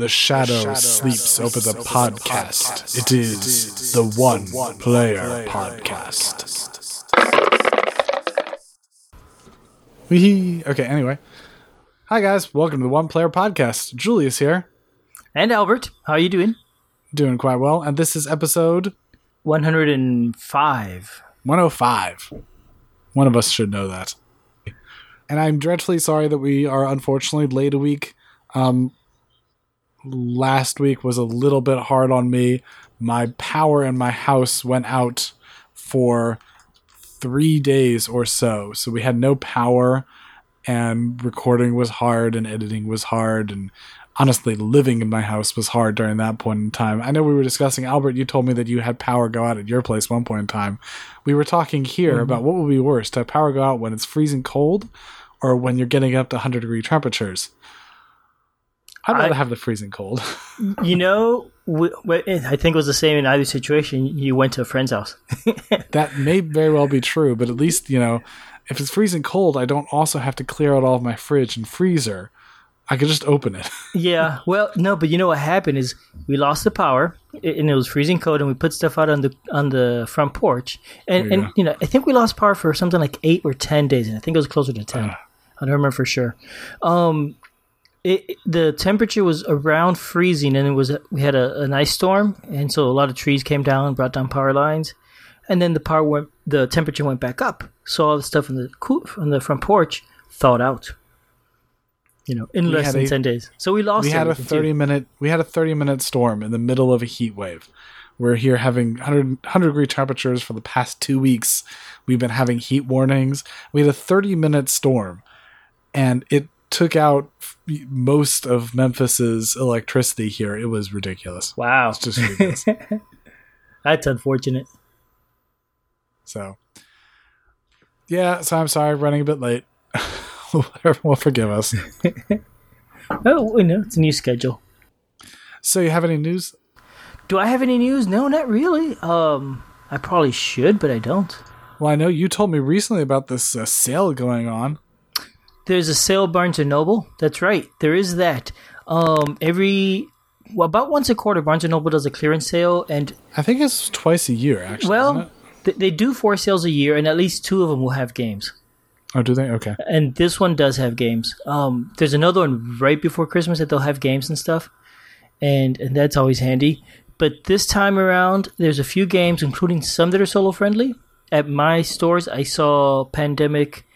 The shadow, sleeps over the podcast. It is the One Player Podcast. Wee. Okay, anyway. Hi, guys. Welcome to the One Player Podcast. Julius here. And Albert, how are you doing? Doing quite well. And this is episode 105. 105. One of us should know that. And I'm dreadfully sorry that we are unfortunately late a week. Um, last week was a little bit hard on me. My power in my house went out for three days or so. So we had no power, and recording was hard, and editing was hard, and honestly, living in my house was hard during that point in time. I know we were discussing, Albert, you told me that you had power go out at your place one point in time. We were talking here mm-hmm. about what would be worse to have power go out when it's freezing cold or when you're getting up to 100 degree temperatures. I'd rather I, have the freezing cold. you know, I think it was the same in either situation. You went to a friend's house. that may very well be true, but at least, you know, if it's freezing cold, I don't also have to clear out all of my fridge and freezer. I could just open it. yeah. Well, no, but you know what happened is we lost the power and it was freezing cold and we put stuff out on the on the front porch. And you and you know, I think we lost power for something like 8 or 10 days and I think it was closer to 10. Uh. I don't remember for sure. Um it, the temperature was around freezing, and it was we had a, an ice storm, and so a lot of trees came down and brought down power lines, and then the power went, the temperature went back up, so all the stuff in the on the front porch thawed out. You know, in we less than a, ten days. So we lost. We had a thirty too. minute. We had a thirty minute storm in the middle of a heat wave. We're here having 100, 100 degree temperatures for the past two weeks. We've been having heat warnings. We had a 30 minute storm and it took out most of Memphis's electricity here. It was ridiculous. Wow. It's just ridiculous. That's unfortunate. So, yeah, so I'm sorry, running a bit late. will forgive us. oh, we know it's a new schedule. So, you have any news? Do I have any news? No, not really. Um, I probably should, but I don't. Well, I know you told me recently about this uh, sale going on. There's a sale Barnes and Noble. That's right. There is that. Um, every well, about once a quarter, Barnes and Noble does a clearance sale, and I think it's twice a year. Actually, well, th- they do four sales a year, and at least two of them will have games. Oh, do they? Okay. And this one does have games. Um, there's another one right before Christmas that they'll have games and stuff, and and that's always handy. But this time around, there's a few games, including some that are solo friendly. At my stores, I saw Pandemic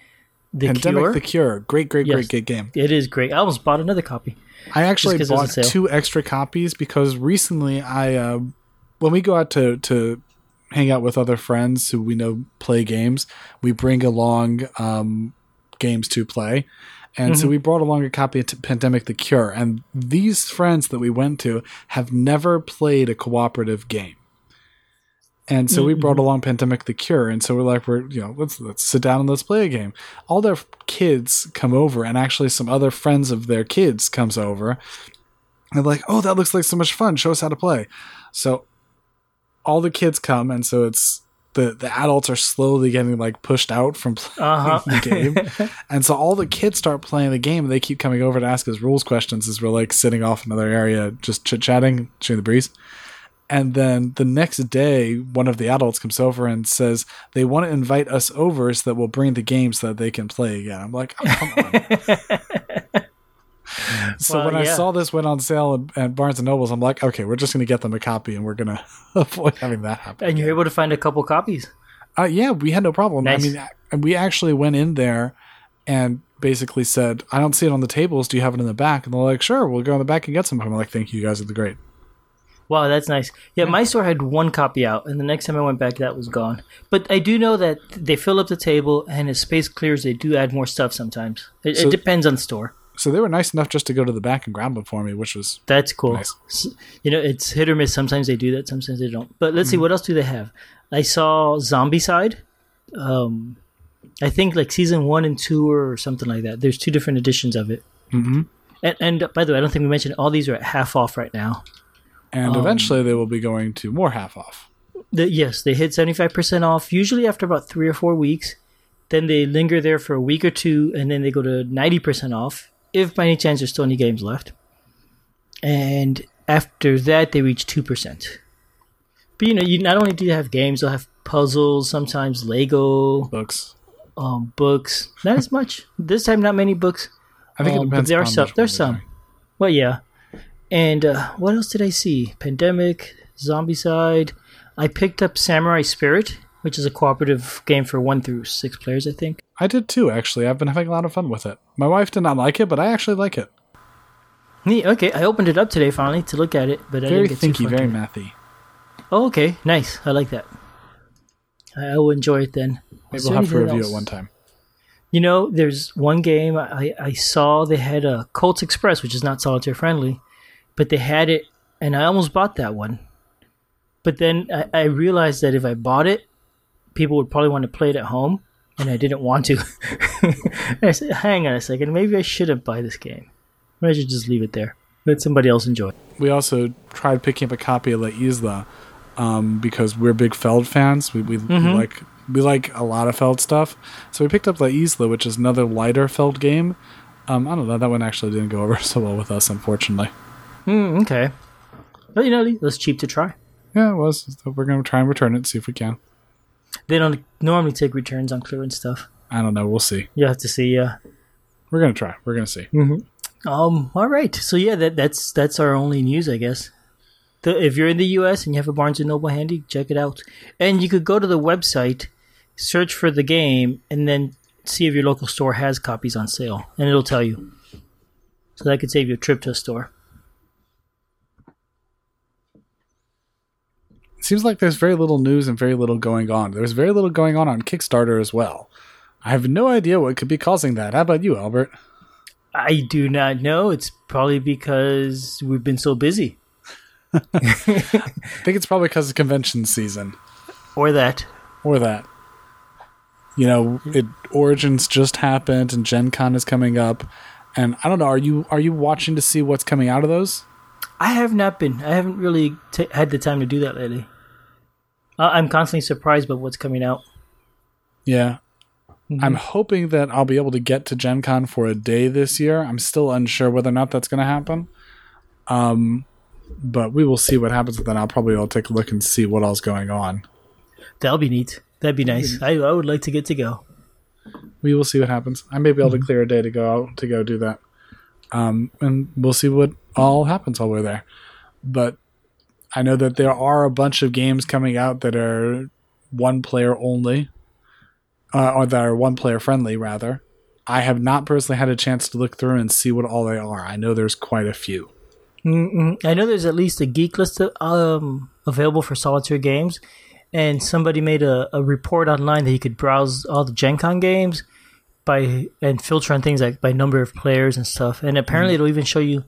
the Pandemic Cure? The Cure. Great, great, yes, great, great game. It is great. I almost bought another copy. I actually bought two extra copies because recently I, uh, when we go out to, to hang out with other friends who we know play games, we bring along um, games to play. And mm-hmm. so we brought along a copy of Pandemic the Cure. And these friends that we went to have never played a cooperative game. And so mm-hmm. we brought mm-hmm. along Pandemic the Cure, and so we're like, we're you know, let's let's sit down and let's play a game. All their kids come over, and actually some other friends of their kids comes over. And they're like, oh, that looks like so much fun. Show us how to play. So all the kids come, and so it's the the adults are slowly getting like pushed out from playing uh-huh. the game, and so all the kids start playing the game. and They keep coming over to ask us rules questions as we're like sitting off another area, just chit chatting, shooting the breeze. And then the next day, one of the adults comes over and says they want to invite us over so that we'll bring the games so that they can play again. I'm like, oh, come on. so well, when yeah. I saw this went on sale at, Barnes and Nobles, I'm like, okay, we're just going to get them a copy and we're going to avoid having that happen. And you're able to find a couple copies. Uh, yeah, we had no problem. Nice. I mean, we actually went in there and basically said, I don't see it on the tables. Do you have it in the back? And they're like, sure, we'll go in the back and get some. I'm like, thank you, you guys are the great. Wow, that's nice. Yeah, my store had one copy out, and the next time I went back, that was gone. But I do know that they fill up the table, and as space clears, they do add more stuff sometimes. It, so, it depends on the store. So they were nice enough just to go to the back and grab them for me, which was that's cool. Nice. You know, it's hit or miss. Sometimes they do that, sometimes they don't. But let's mm-hmm. see, what else do they have? I saw Zombicide. Um, I think like season one and two or something like that. There's two different editions of it. Mm-hmm. And, and by the way, I don't think we mentioned all these are at half off right now and um, eventually they will be going to more half off. The, yes, they hit 75% off, usually after about three or four weeks. Then they linger there for a week or two, and then they go to 90% off, if by any chance there's still any games left. and after that they reach two percent. But you know, you not only do you have games, they'll have puzzles, sometimes Lego books, um, books. Not as much this time. Not many books. I think um, it depends. there are some. There's some. Well, yeah. And uh, what else did I see? Pandemic, Zombicide. I picked up Samurai Spirit, which is a cooperative game for one through six players, I think. I did too, actually. I've been having a lot of fun with it. My wife did not like it, but I actually like it. Neat. Okay, I opened it up today finally to look at it, but very I didn't get thinky, very mathy. Oh, okay, nice. I like that. I will enjoy it then. Maybe we'll have to review else? it one time. You know, there's one game I, I saw they had a Colt Express, which is not solitaire friendly, but they had it, and I almost bought that one. But then I, I realized that if I bought it, people would probably want to play it at home, and I didn't want to. I said, hang on a second, maybe I shouldn't buy this game. Maybe I should just leave it there. Let somebody else enjoy. It. We also tried picking up a copy of La Isla um, because we're big Feld fans. We, we, mm-hmm. we, like we like a lot of Feld stuff. So we picked up La Isla, which is another lighter Feld game. Um, I don't know. That one actually didn't go over so well with us, unfortunately. Mm, okay. But you know, it was cheap to try. Yeah, it was. So we're going to try and return it, see if we can. They don't normally take returns on clearance stuff. I don't know. We'll see. You have to see. Yeah. We're gonna try. We're gonna see. Mm-hmm. Um. All right. So yeah, that that's that's our only news, I guess. The, if you're in the U.S. and you have a Barnes and Noble handy, check it out. And you could go to the website, search for the game, and then see if your local store has copies on sale, and it'll tell you. So that could save you a trip to a store. Seems like there's very little news and very little going on. There's very little going on on Kickstarter as well. I have no idea what could be causing that. How about you, Albert? I do not know. It's probably because we've been so busy. I think it's probably because of convention season. Or that. Or that. You know, it Origins just happened and Gen Con is coming up. And I don't know, are you are you watching to see what's coming out of those? I have not been. I haven't really t- had the time to do that lately. Uh, I'm constantly surprised by what's coming out. Yeah. Mm-hmm. I'm hoping that I'll be able to get to Gen Con for a day this year. I'm still unsure whether or not that's going to happen. Um, but we will see what happens. Then I'll probably I'll take a look and see what else going on. That'll be neat. That'd be nice. I, I would like to get to go. We will see what happens. I may be able mm-hmm. to clear a day to go out to go do that. Um, and we'll see what all happens while we're there. But I know that there are a bunch of games coming out that are one player only, uh, or that are one player friendly, rather. I have not personally had a chance to look through and see what all they are. I know there's quite a few. Mm-mm. I know there's at least a geek list um, available for solitaire games, and somebody made a, a report online that you could browse all the Gen Con games by and filter on things like by number of players and stuff. And apparently, mm. it'll even show you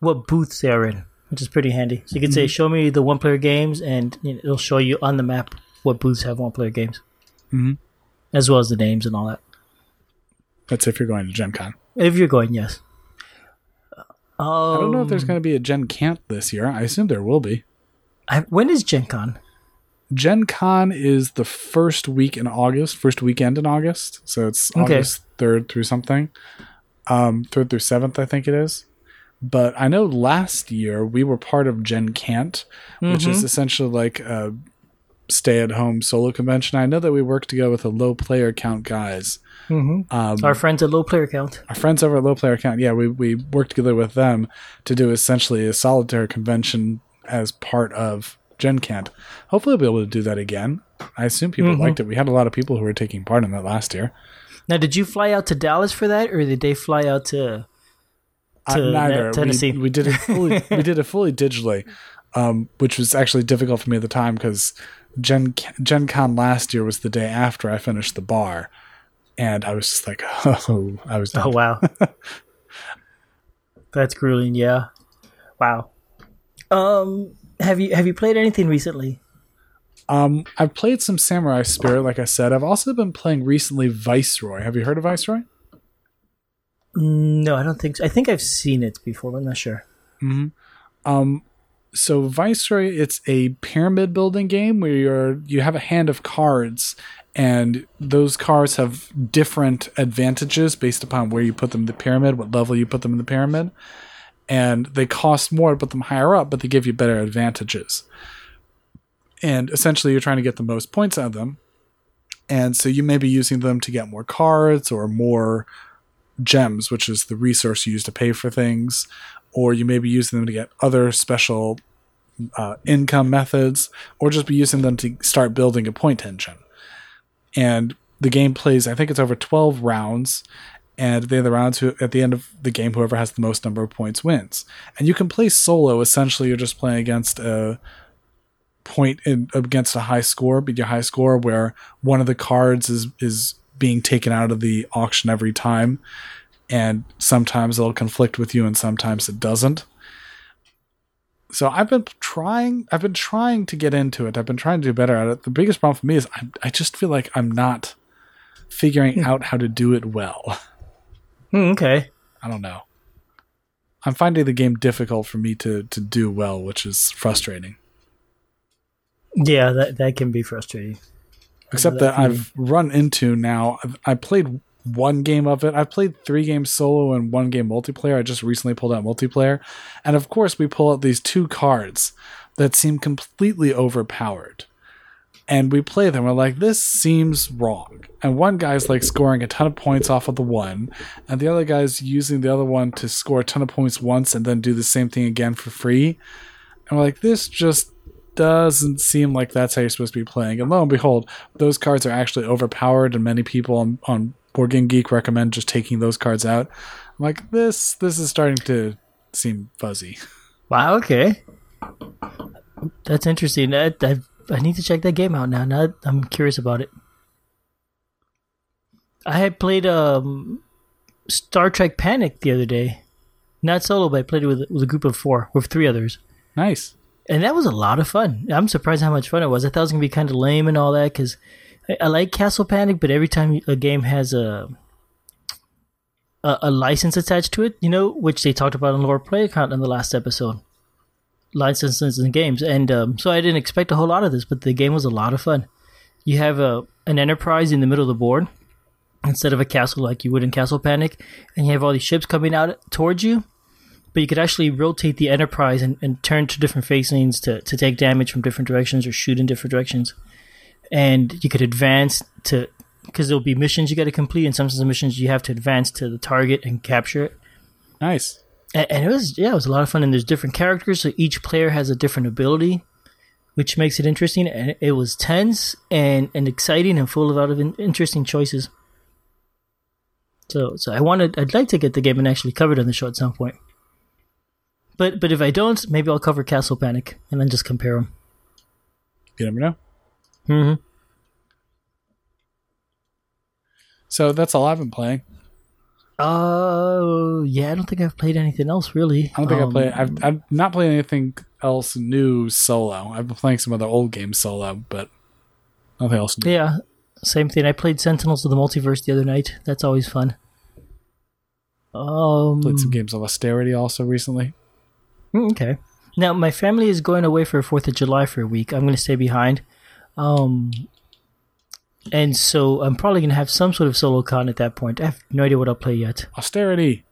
what booths they are in which is pretty handy. So you can mm-hmm. say, "Show me the one player games," and it'll show you on the map what booths have one player games, mm-hmm. as well as the names and all that. That's if you're going to Gen Con. If you're going, yes. Um, I don't know if there's um, going to be a Gen Cant this year. I assume there will be. I, when is Gen Con? Gen Con is the first week in August, first weekend in August. So it's okay. August 3rd through something. Um, 3rd through 7th, I think it is. But I know last year we were part of Gen Cant, mm-hmm. which is mm-hmm. essentially like a stay at home solo convention. I know that we worked together with a low player count guys. Mm-hmm. Um, our friends at Low Player Count. Our friends over at Low Player Count. Yeah, we, we worked together with them to do essentially a solitaire convention as part of Gen Cant. Hopefully, we'll be able to do that again. I assume people mm-hmm. liked it. We had a lot of people who were taking part in that last year. Now, did you fly out to Dallas for that, or did they fly out to uh, neither. Tennessee. We, we, did it fully. we did it fully digitally, um, which was actually difficult for me at the time because Gen Gen Con last year was the day after I finished the bar, and I was just like, oh, I was. Done. Oh wow, that's grueling. Yeah, wow. Um, have you have you played anything recently? Um, I've played some Samurai Spirit, like I said. I've also been playing recently Viceroy. Have you heard of Viceroy? No, I don't think so. I think I've seen it before, but I'm not sure. Mm-hmm. Um, so Viceroy, it's a pyramid building game where you're you have a hand of cards, and those cards have different advantages based upon where you put them in the pyramid, what level you put them in the pyramid, and they cost more to put them higher up, but they give you better advantages. And essentially, you're trying to get the most points out of them. And so you may be using them to get more cards or more gems, which is the resource you use to pay for things, or you may be using them to get other special uh, income methods, or just be using them to start building a point engine. And the game plays, I think it's over 12 rounds, and at the end of the rounds, at the end of the game, whoever has the most number of points wins. And you can play solo. Essentially, you're just playing against a point in, against a high score, beat your high score, where one of the cards is is being taken out of the auction every time, and sometimes it'll conflict with you, and sometimes it doesn't. So I've been trying. I've been trying to get into it. I've been trying to do better at it. The biggest problem for me is I, I just feel like I'm not figuring hmm. out how to do it well. Hmm, okay. I don't know. I'm finding the game difficult for me to to do well, which is frustrating. Yeah, that that can be frustrating. Except that, that I've run into now. I played one game of it. I've played three games solo and one game multiplayer. I just recently pulled out multiplayer, and of course, we pull out these two cards that seem completely overpowered and we play them. We're like, this seems wrong. And one guy's like scoring a ton of points off of the one, and the other guy's using the other one to score a ton of points once and then do the same thing again for free. And we're like, this just doesn't seem like that's how you're supposed to be playing. And lo and behold, those cards are actually overpowered, and many people on, on Board Game Geek recommend just taking those cards out. I'm like, this this is starting to seem fuzzy. Wow. Okay. That's interesting. I, I've I need to check that game out now. Now I'm curious about it. I had played um, Star Trek Panic the other day. Not solo, but I played it with, with a group of four, with three others. Nice. And that was a lot of fun. I'm surprised how much fun it was. I thought it was to be kind of lame and all that because I, I, like Castle Panic, but every time a game has a, a, a license attached to it, you know, which they talked about on Low Player Count in the last episode, licenses and games, and um, so I didn't expect a whole lot of this, but the game was a lot of fun. You have a an enterprise in the middle of the board instead of a castle like you would in Castle Panic, and you have all these ships coming out towards you. But you could actually rotate the enterprise and, and turn to different facings to, to take damage from different directions or shoot in different directions. And you could advance to because there'll be missions you got to complete, and some of the missions you have to advance to the target and capture it. Nice and it was yeah, it was a lot of fun. And there's different characters, so each player has a different ability, which makes it interesting. And it was tense and and exciting and full of lot of interesting choices. So so I wanted I'd like to get the game and actually cover it on the show at some point. But but if I don't, maybe I'll cover Castle Panic and then just compare them. You never know. Mm-hmm. So that's all I've been playing. Uh, yeah, I don't think I've played anything else really. I don't think um, I've played. I've I've not played anything else new solo. I've been playing some other old games solo, but nothing else. New. Yeah, same thing. I played Sentinels of the Multiverse the other night. That's always fun. Um, played some games of austerity also recently. Mm, okay. Now my family is going away for Fourth of July for a week. I'm going to stay behind. Um, and so I'm probably gonna have some sort of solo con at that point. I have no idea what I'll play yet. Austerity.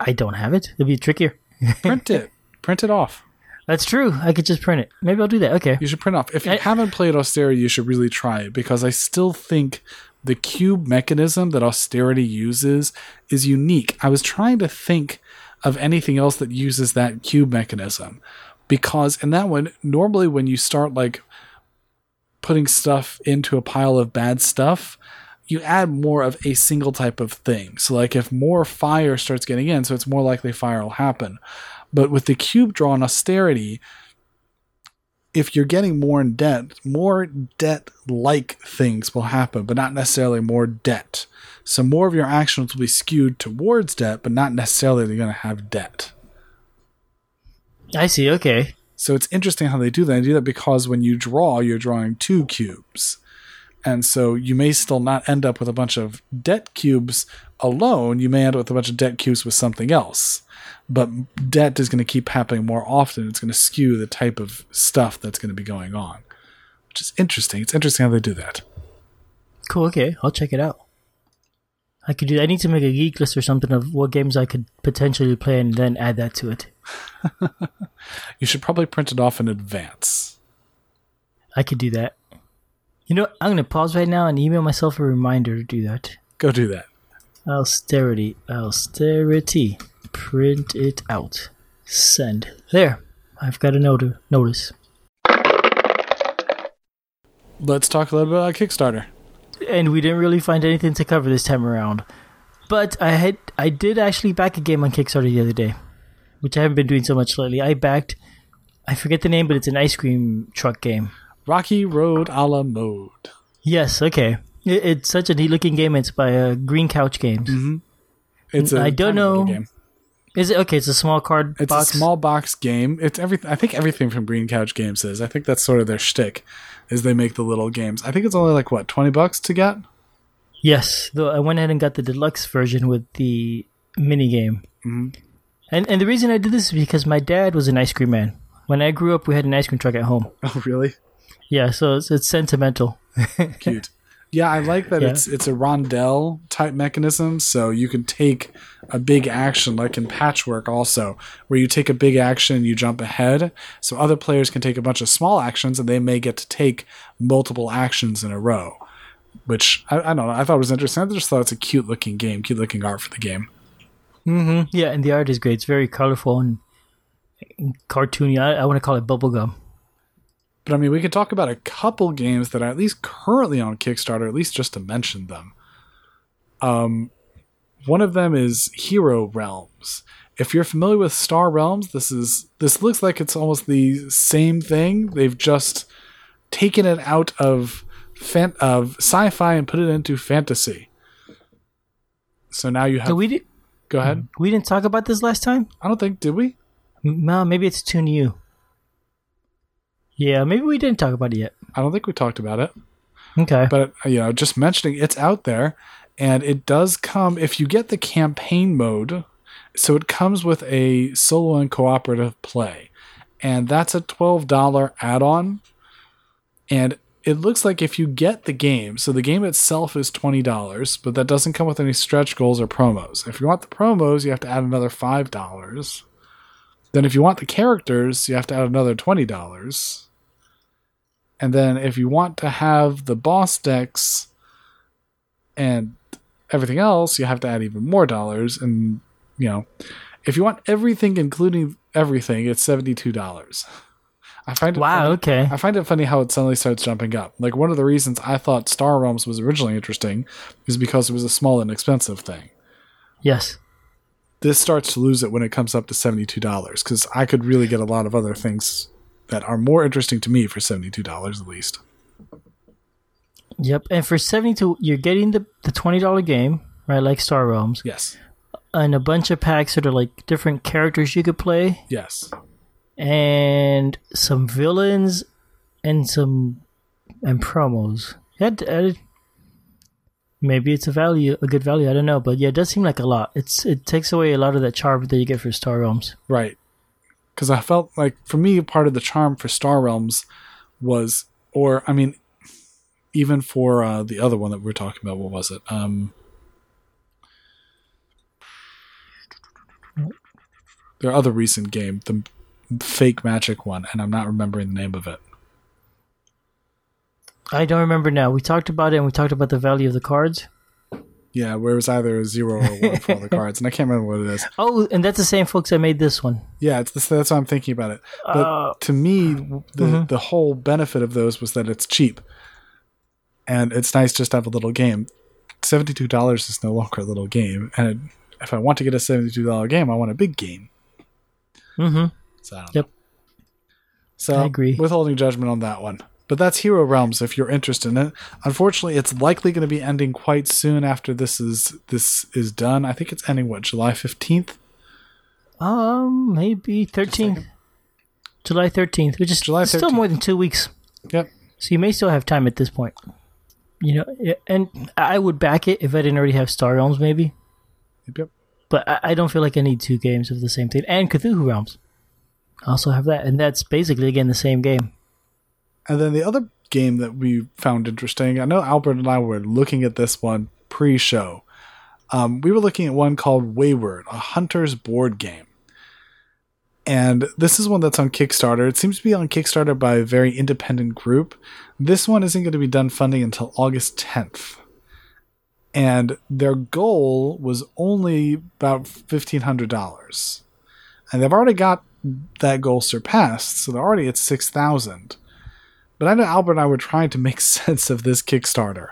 I don't have it. It'll be trickier. print it. Print it off. That's true. I could just print it. Maybe I'll do that. Okay. You should print off. If you I, haven't played Austerity, you should really try it because I still think the cube mechanism that Austerity uses is unique. I was trying to think of anything else that uses that cube mechanism because in that one, normally when you start like putting stuff into a pile of bad stuff, you add more of a single type of thing. So, like if more fire starts getting in, so it's more likely fire will happen. But with the cube drawn austerity, if you're getting more in debt, more debt like things will happen, but not necessarily more debt. So, more of your actions will be skewed towards debt, but not necessarily they're going to have debt. I see. Okay. So it's interesting how they do that. They do that because when you draw, you're drawing two cubes. And so you may still not end up with a bunch of debt cubes alone. You may end up with a bunch of debt cubes with something else. But debt is going to keep happening more often. It's going to skew the type of stuff that's going to be going on, which is interesting. It's interesting how they do that. Cool. Okay. I'll check it out. I could do. I need to make a geek list or something of what games I could potentially play, and then add that to it. you should probably print it off in advance. I could do that. You know, I'm gonna pause right now and email myself a reminder to do that. Go do that. Austerity, austerity. Print it out. Send. There. I've got a note notice. Let's talk a little bit about Kickstarter. And we didn't really find anything to cover this time around. But I had I did actually back a game on Kickstarter the other day, which I haven't been doing so much lately. I backed I forget the name, but it's an ice cream truck game. Rocky Road a la mode. Yes, okay. It, it's such a neat looking game. It's by uh, Green Couch Games. Mm-hmm. It's a I don't know. Game. Is it okay? It's a small card. It's box? a small box game. It's everything. I think everything from Green Couch Games is. I think that's sort of their shtick, is they make the little games. I think it's only like what twenty bucks to get. Yes, though I went ahead and got the deluxe version with the mini game. Mm-hmm. And and the reason I did this is because my dad was an ice cream man. When I grew up, we had an ice cream truck at home. Oh, really? Yeah, so it's, it's sentimental. Cute. Yeah, I like that yeah. it's it's a rondel type mechanism, so you can take a big action like in patchwork also, where you take a big action, you jump ahead, so other players can take a bunch of small actions and they may get to take multiple actions in a row. Which I, I don't know, I thought was interesting. I just thought it's a cute looking game, cute looking art for the game. Mm-hmm. Yeah, and the art is great. It's very colorful and cartoony. I, I want to call it bubblegum. But I mean, we could talk about a couple games that are at least currently on Kickstarter, at least just to mention them. Um, one of them is Hero Realms. If you're familiar with Star Realms, this is this looks like it's almost the same thing. They've just taken it out of fan, of sci-fi and put it into fantasy. So now you have. So we did. Go ahead. We didn't talk about this last time. I don't think did we. No, maybe it's too new. Yeah, maybe we didn't talk about it yet. I don't think we talked about it. Okay. But uh, you know, just mentioning it's out there and it does come if you get the campaign mode, so it comes with a solo and cooperative play. And that's a $12 add-on. And it looks like if you get the game, so the game itself is $20, but that doesn't come with any stretch goals or promos. If you want the promos, you have to add another $5. Then if you want the characters, you have to add another $20. And then if you want to have the boss decks and everything else, you have to add even more dollars. And, you know, if you want everything, including everything, it's $72. I find it wow, funny. okay. I find it funny how it suddenly starts jumping up. Like one of the reasons I thought Star Realms was originally interesting is because it was a small and expensive thing. Yes. This starts to lose it when it comes up to $72 because I could really get a lot of other things that are more interesting to me for $72 at least. Yep, and for 72 you're getting the the $20 game, right, like Star Realms. Yes. And a bunch of packs that are like different characters you could play. Yes. And some villains and some and promos. Yeah, uh, maybe it's a value, a good value. I don't know, but yeah, it does seem like a lot. It's it takes away a lot of that charm that you get for Star Realms. Right because I felt like for me part of the charm for Star Realms was, or I mean, even for uh, the other one that we were talking about, what was it? Um, their other recent game, the fake magic one, and I'm not remembering the name of it. I don't remember now. We talked about it, and we talked about the value of the cards. Yeah, where it was either a zero or one for all the cards, and I can't remember what it is. Oh, and that's the same folks that made this one. Yeah, the, that's why I'm thinking about it. But uh, to me, the mm-hmm. the whole benefit of those was that it's cheap, and it's nice just to have a little game. Seventy two dollars is no longer a little game, and if I want to get a seventy two dollar game, I want a big game. Mm-hmm. So yep. So I agree. Withholding judgment on that one. But that's Hero Realms if you're interested in it. Unfortunately, it's likely going to be ending quite soon after this is this is done. I think it's ending what July 15th. Um, maybe 13th. July 13th, which is July 13th. still more than 2 weeks. Yep. So you may still have time at this point. You know, and I would back it if I didn't already have Star Realms maybe. Yep. yep. But I don't feel like I need two games of the same thing. And Cthulhu Realms. I also have that, and that's basically again the same game. And then the other game that we found interesting, I know Albert and I were looking at this one pre-show. Um, we were looking at one called Wayward, a hunter's board game. And this is one that's on Kickstarter. It seems to be on Kickstarter by a very independent group. This one isn't going to be done funding until August 10th. And their goal was only about $1,500. And they've already got that goal surpassed, so they're already at 6,000. But I know Albert and I were trying to make sense of this Kickstarter.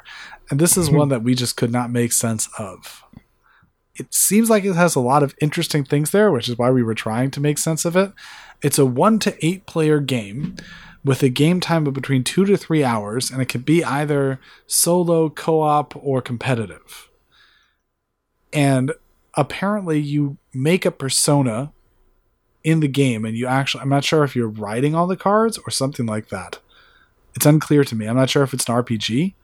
And this is one mm-hmm. that we just could not make sense of it seems like it has a lot of interesting things there, which is why we were trying to make sense of it. It's a one to eight player game with a game time of between two to three hours, and it can be either solo, co op, or competitive. And apparently, you make a persona in the game, and you actually, I'm not sure if you're writing all the cards or something like that. It's unclear to me. I'm not sure if it's an RPG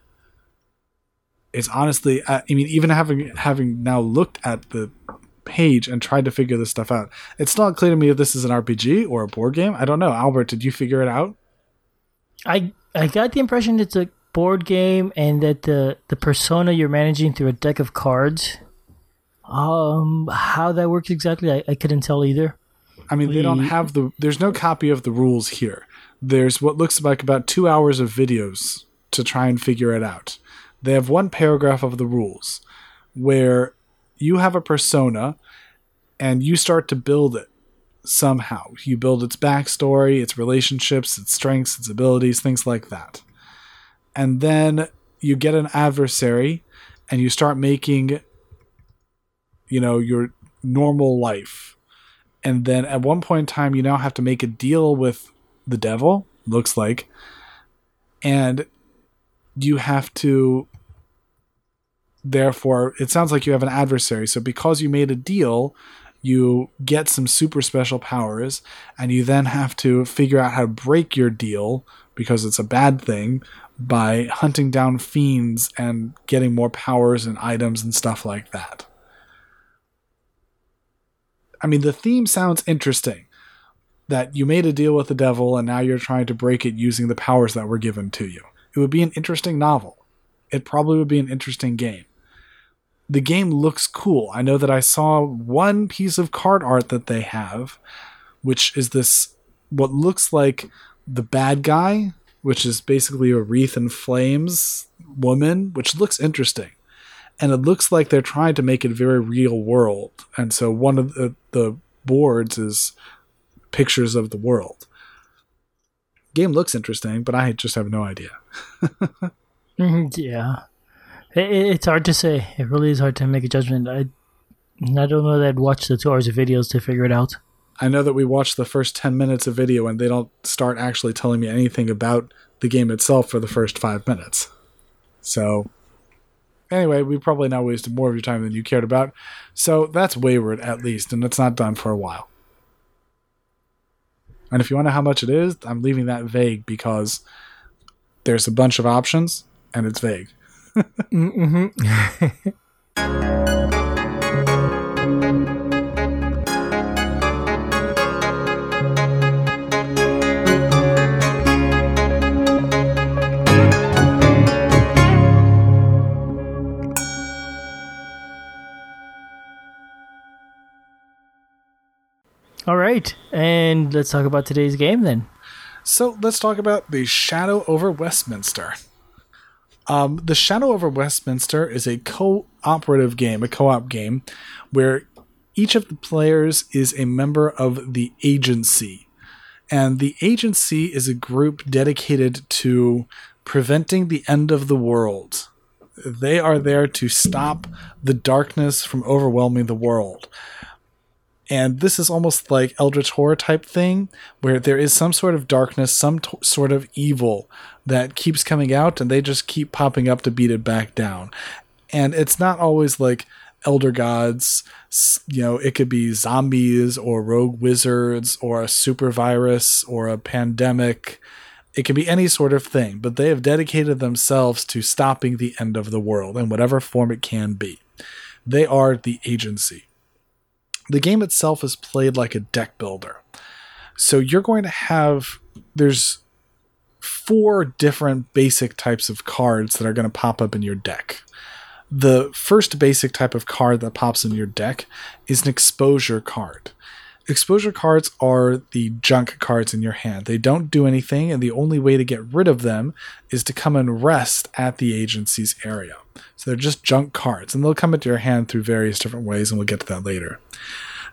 it's honestly i mean even having having now looked at the page and tried to figure this stuff out it's not clear to me if this is an rpg or a board game. I don't know. Albert did you figure it out? I i got the impression it's a board game and that the the persona you're managing through a deck of cards um how that works exactly i, I couldn't tell either. I mean they don't have the there's no copy of the rules here there's what looks like about two hours of videos to try and figure it out they have one paragraph of the rules where you have a persona and you start to build it somehow. You build its backstory, its relationships, its strengths, its abilities, things like that. And then you get an adversary and you start making you know your normal life. And then at one point in time you now have to make a deal with the devil, looks like. And you have to therefore it sounds like you have an adversary. So because you made a deal you get some super special powers and you then have to figure out how to break your deal because it's a bad thing by hunting down fiends and getting more powers and items and stuff like that. I mean the theme sounds interesting that you made a deal with the devil and now you're trying to break it using the powers that were given to you it would be an interesting novel. It probably would be an interesting game. The game looks cool. I know that I saw one piece of card art that they have, which is this what looks like the bad guy, which is basically a wreath in flames woman, which looks interesting. And it looks like they're trying to make it very real world. And so one of the, the boards is pictures of the world game looks interesting, but I just have no idea. Yeah, it, it's hard to say. It really is hard to make a judgment. I I don't know that I'd watch the two hours of videos to figure it out. I know that we watched the first 10 minutes of video and they don't start actually telling me anything about the game itself for the first five minutes. So, anyway, we probably now wasted more of your time than you cared about. So, that's Wayward at least, and it's not done for a while. And if you want to know how much it is, I'm leaving that vague because there's a bunch of options and it's vague. mm-hmm. All right, and let's talk about today's game then. So let's talk about the Shadow over Westminster. Um, the Shadow over Westminster is a cooperative game, a co-op game, where each of the players is a member of the agency, and the agency is a group dedicated to preventing the end of the world. They are there to stop the darkness from overwhelming the world and this is almost like eldritch horror type thing where there is some sort of darkness some t- sort of evil that keeps coming out and they just keep popping up to beat it back down. And it's not always like elder gods you know it could be zombies or rogue wizards or a super virus or a pandemic. It can be any sort of thing but they have dedicated themselves to stopping the end of the world in whatever form it can be. They are the agency the game itself is played like a deck builder. So you're going to have there's four different basic types of cards that are going to pop up in your deck. the first basic type of card that pops in your deck is an exposure card. Exposure cards are the junk cards in your hand. They don't do anything, and the only way to get rid of them is to come and rest at the agency's area. So they're just junk cards, and they'll come into your hand through various different ways, and we'll get to that later.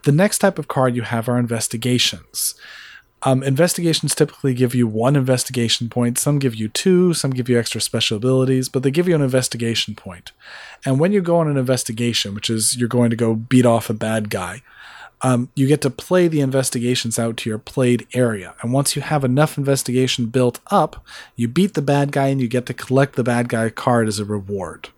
The next type of card you have are investigations. Um, investigations typically give you one investigation point. Some give you two, some give you extra special abilities, but they give you an investigation point. And when you go on an investigation, which is you're going to go beat off a bad guy, um, you get to play the investigations out to your played area. And once you have enough investigation built up, you beat the bad guy and you get to collect the bad guy card as a reward.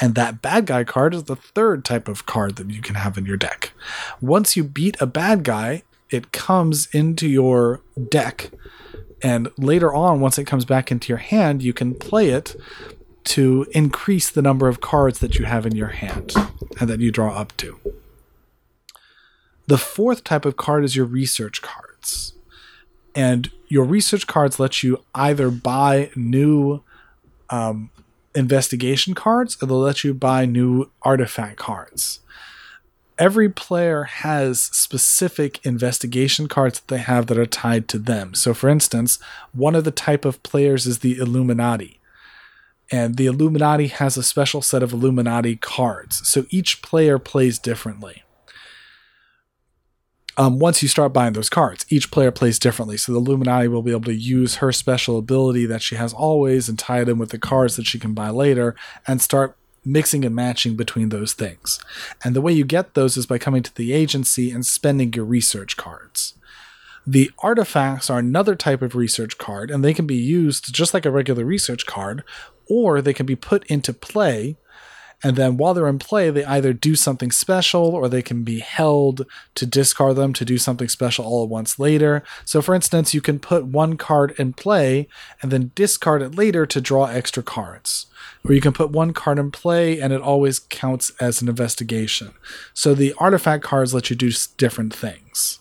And that bad guy card is the third type of card that you can have in your deck. Once you beat a bad guy, it comes into your deck. And later on, once it comes back into your hand, you can play it to increase the number of cards that you have in your hand and that you draw up to. The fourth type of card is your research cards. And your research cards let you either buy new um, investigation cards or they'll let you buy new artifact cards every player has specific investigation cards that they have that are tied to them. So, for instance, one of the type of players is the Illuminati. And the Illuminati has a special set of Illuminati cards. So each player plays differently. Um, once you start buying those cards, each player plays differently. So the Illuminati will be able to use her special ability that she has always and tie it in with the cards that she can buy later and start mixing and matching between those things. And the way you get those is by coming to the agency and spending your research cards. The artifacts are another type of research card, and they can be used just like a regular research card, or they can be put into play. And then while they're in play, they either do something special or they can be held to discard them to do something special all at once later. So, for instance, you can put one card in play and then discard it later to draw extra cards or you can put one card in play and it always counts as an investigation. So the artifact cards let you do different things.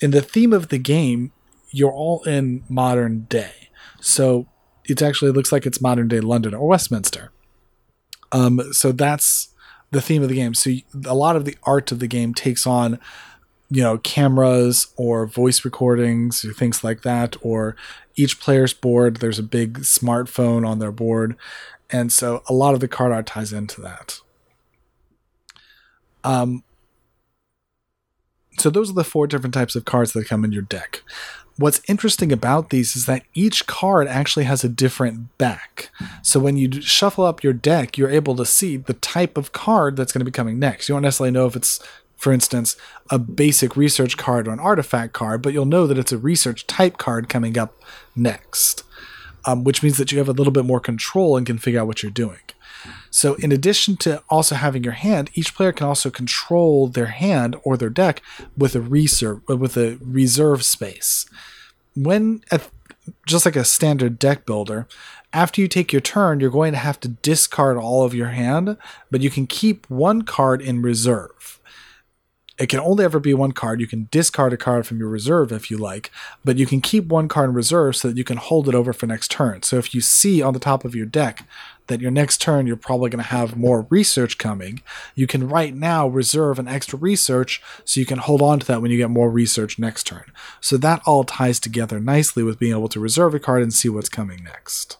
In the theme of the game, you're all in modern day. So it actually looks like it's modern day London or Westminster. Um, so that's the theme of the game. So a lot of the art of the game takes on you know cameras or voice recordings or things like that or each player's board there's a big smartphone on their board and so a lot of the card art ties into that. Um, so those are the four different types of cards that come in your deck. What's interesting about these is that each card actually has a different back. So when you shuffle up your deck, you're able to see the type of card that's going to be coming next. You don't necessarily know if it's, for instance, a basic research card or an artifact card, but you'll know that it's a research type card coming up next um, which means that you have a little bit more control and can figure out what you're doing. So, in addition to also having your hand, each player can also control their hand or their deck with a reserve uh, with a reserve space. When at, just like a standard deck builder, after you take your turn, you're going to have to discard all of your hand, but you can keep one card in reserve. It can only ever be one card. You can discard a card from your reserve if you like, but you can keep one card in reserve so that you can hold it over for next turn. So if you see on the top of your deck that your next turn you're probably going to have more research coming, you can right now reserve an extra research so you can hold on to that when you get more research next turn. So that all ties together nicely with being able to reserve a card and see what's coming next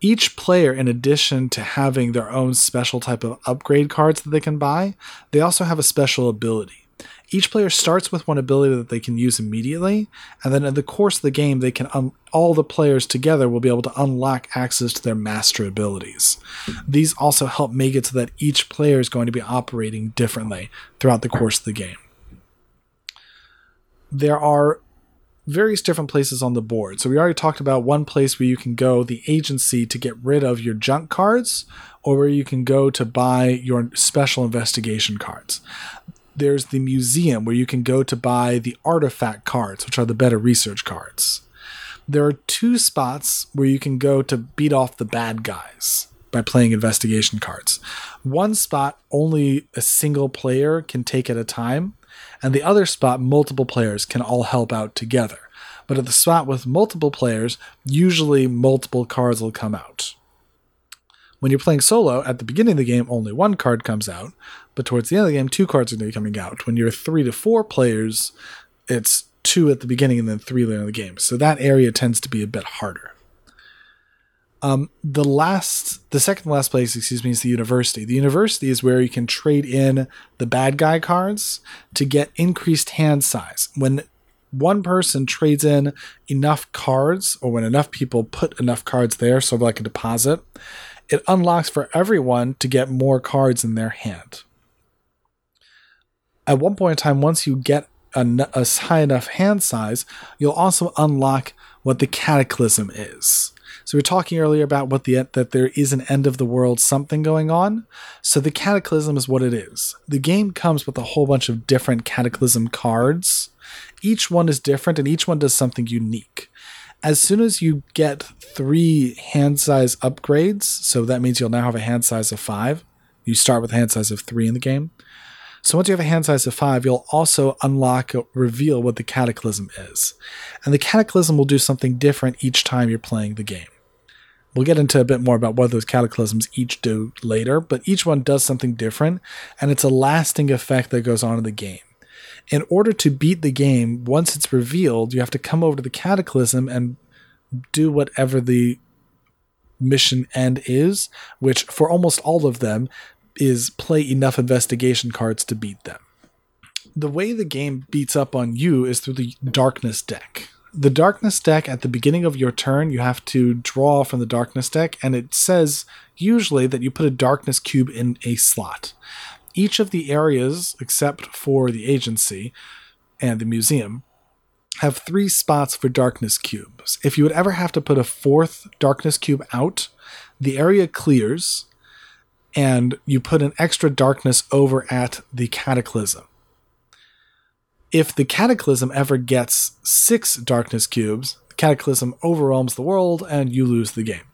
each player, in addition to having their own special type of upgrade cards that they can buy, they also have a special ability. Each player starts with one ability that they can use immediately, and then in the course of the game, they can un- all the players together will be able to unlock access to their master abilities. These also help make it so that each player is going to be operating differently throughout the course of the game. There are various different places on the board. So we already talked about one place where you can go, the agency, to get rid of your junk cards, or where you can go to buy your special investigation cards. There's the museum where you can go to buy the artifact cards, which are the better research cards. There are two spots where you can go to beat off the bad guys by playing investigation cards. One spot only a single player can take at a time, and the other spot multiple players can all help out together. But at the spot with multiple players, usually multiple cards will come out. When you're playing solo, at the beginning of the game, only one card comes out, but towards the end of the game, two cards are going to be coming out. When you're three to four players, it's two at the beginning and then three later in the game. So that area tends to be a bit harder. Um, the last, the second last place, excuse me, is the university. The university is where you can trade in the bad guy cards to get increased hand size. When one person trades in enough cards, or when enough people put enough cards there, of like a deposit, it unlocks for everyone to get more cards in their hand. At one point in time, once you get a, a high enough hand size, you'll also unlock what the cataclysm is. So we are talking earlier about what the that there is an end of the world something going on. So the cataclysm is what it is. The game comes with a whole bunch of different cataclysm cards. Each one is different and each one does something unique. As soon as you get three hand size upgrades, so that means you'll now have a hand size of five. You start with a hand size of three in the game. So once you have a hand size of five, you'll also unlock, reveal what the cataclysm is. And the cataclysm will do something different each time you're playing the game. We'll get into a bit more about what those cataclysms each do later, but each one does something different, and it's a lasting effect that goes on in the game. In order to beat the game, once it's revealed, you have to come over to the cataclysm and do whatever the mission end is, which for almost all of them is play enough investigation cards to beat them. The way the game beats up on you is through the darkness deck. The darkness deck at the beginning of your turn, you have to draw from the darkness deck, and it says usually that you put a darkness cube in a slot. Each of the areas, except for the agency and the museum, have three spots for darkness cubes. If you would ever have to put a fourth darkness cube out, the area clears and you put an extra darkness over at the cataclysm. If the cataclysm ever gets six darkness cubes, the cataclysm overwhelms the world and you lose the game.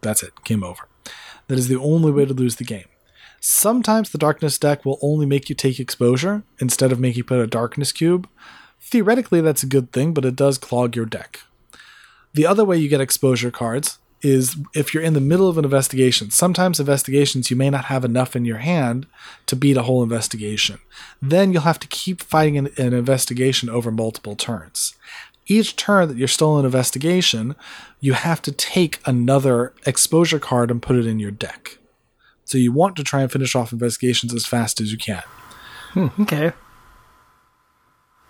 That's it, game over. That is the only way to lose the game. Sometimes the darkness deck will only make you take exposure instead of making you put a darkness cube. Theoretically, that's a good thing, but it does clog your deck. The other way you get exposure cards is if you're in the middle of an investigation. Sometimes investigations you may not have enough in your hand to beat a whole investigation. Then you'll have to keep fighting an, an investigation over multiple turns. Each turn that you're still in investigation, you have to take another exposure card and put it in your deck. So you want to try and finish off investigations as fast as you can. Hmm, okay.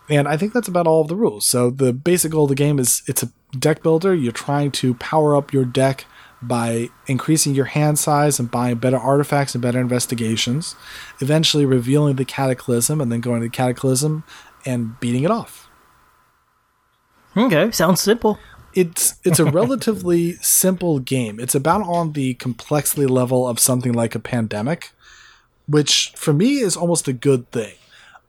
And I think that's about all of the rules. So the basic goal of the game is it's a deck builder. You're trying to power up your deck by increasing your hand size and buying better artifacts and better investigations, eventually revealing the cataclysm and then going to the cataclysm and beating it off. Okay, sounds simple. It's it's a relatively simple game. It's about on the complexity level of something like a pandemic, which for me is almost a good thing.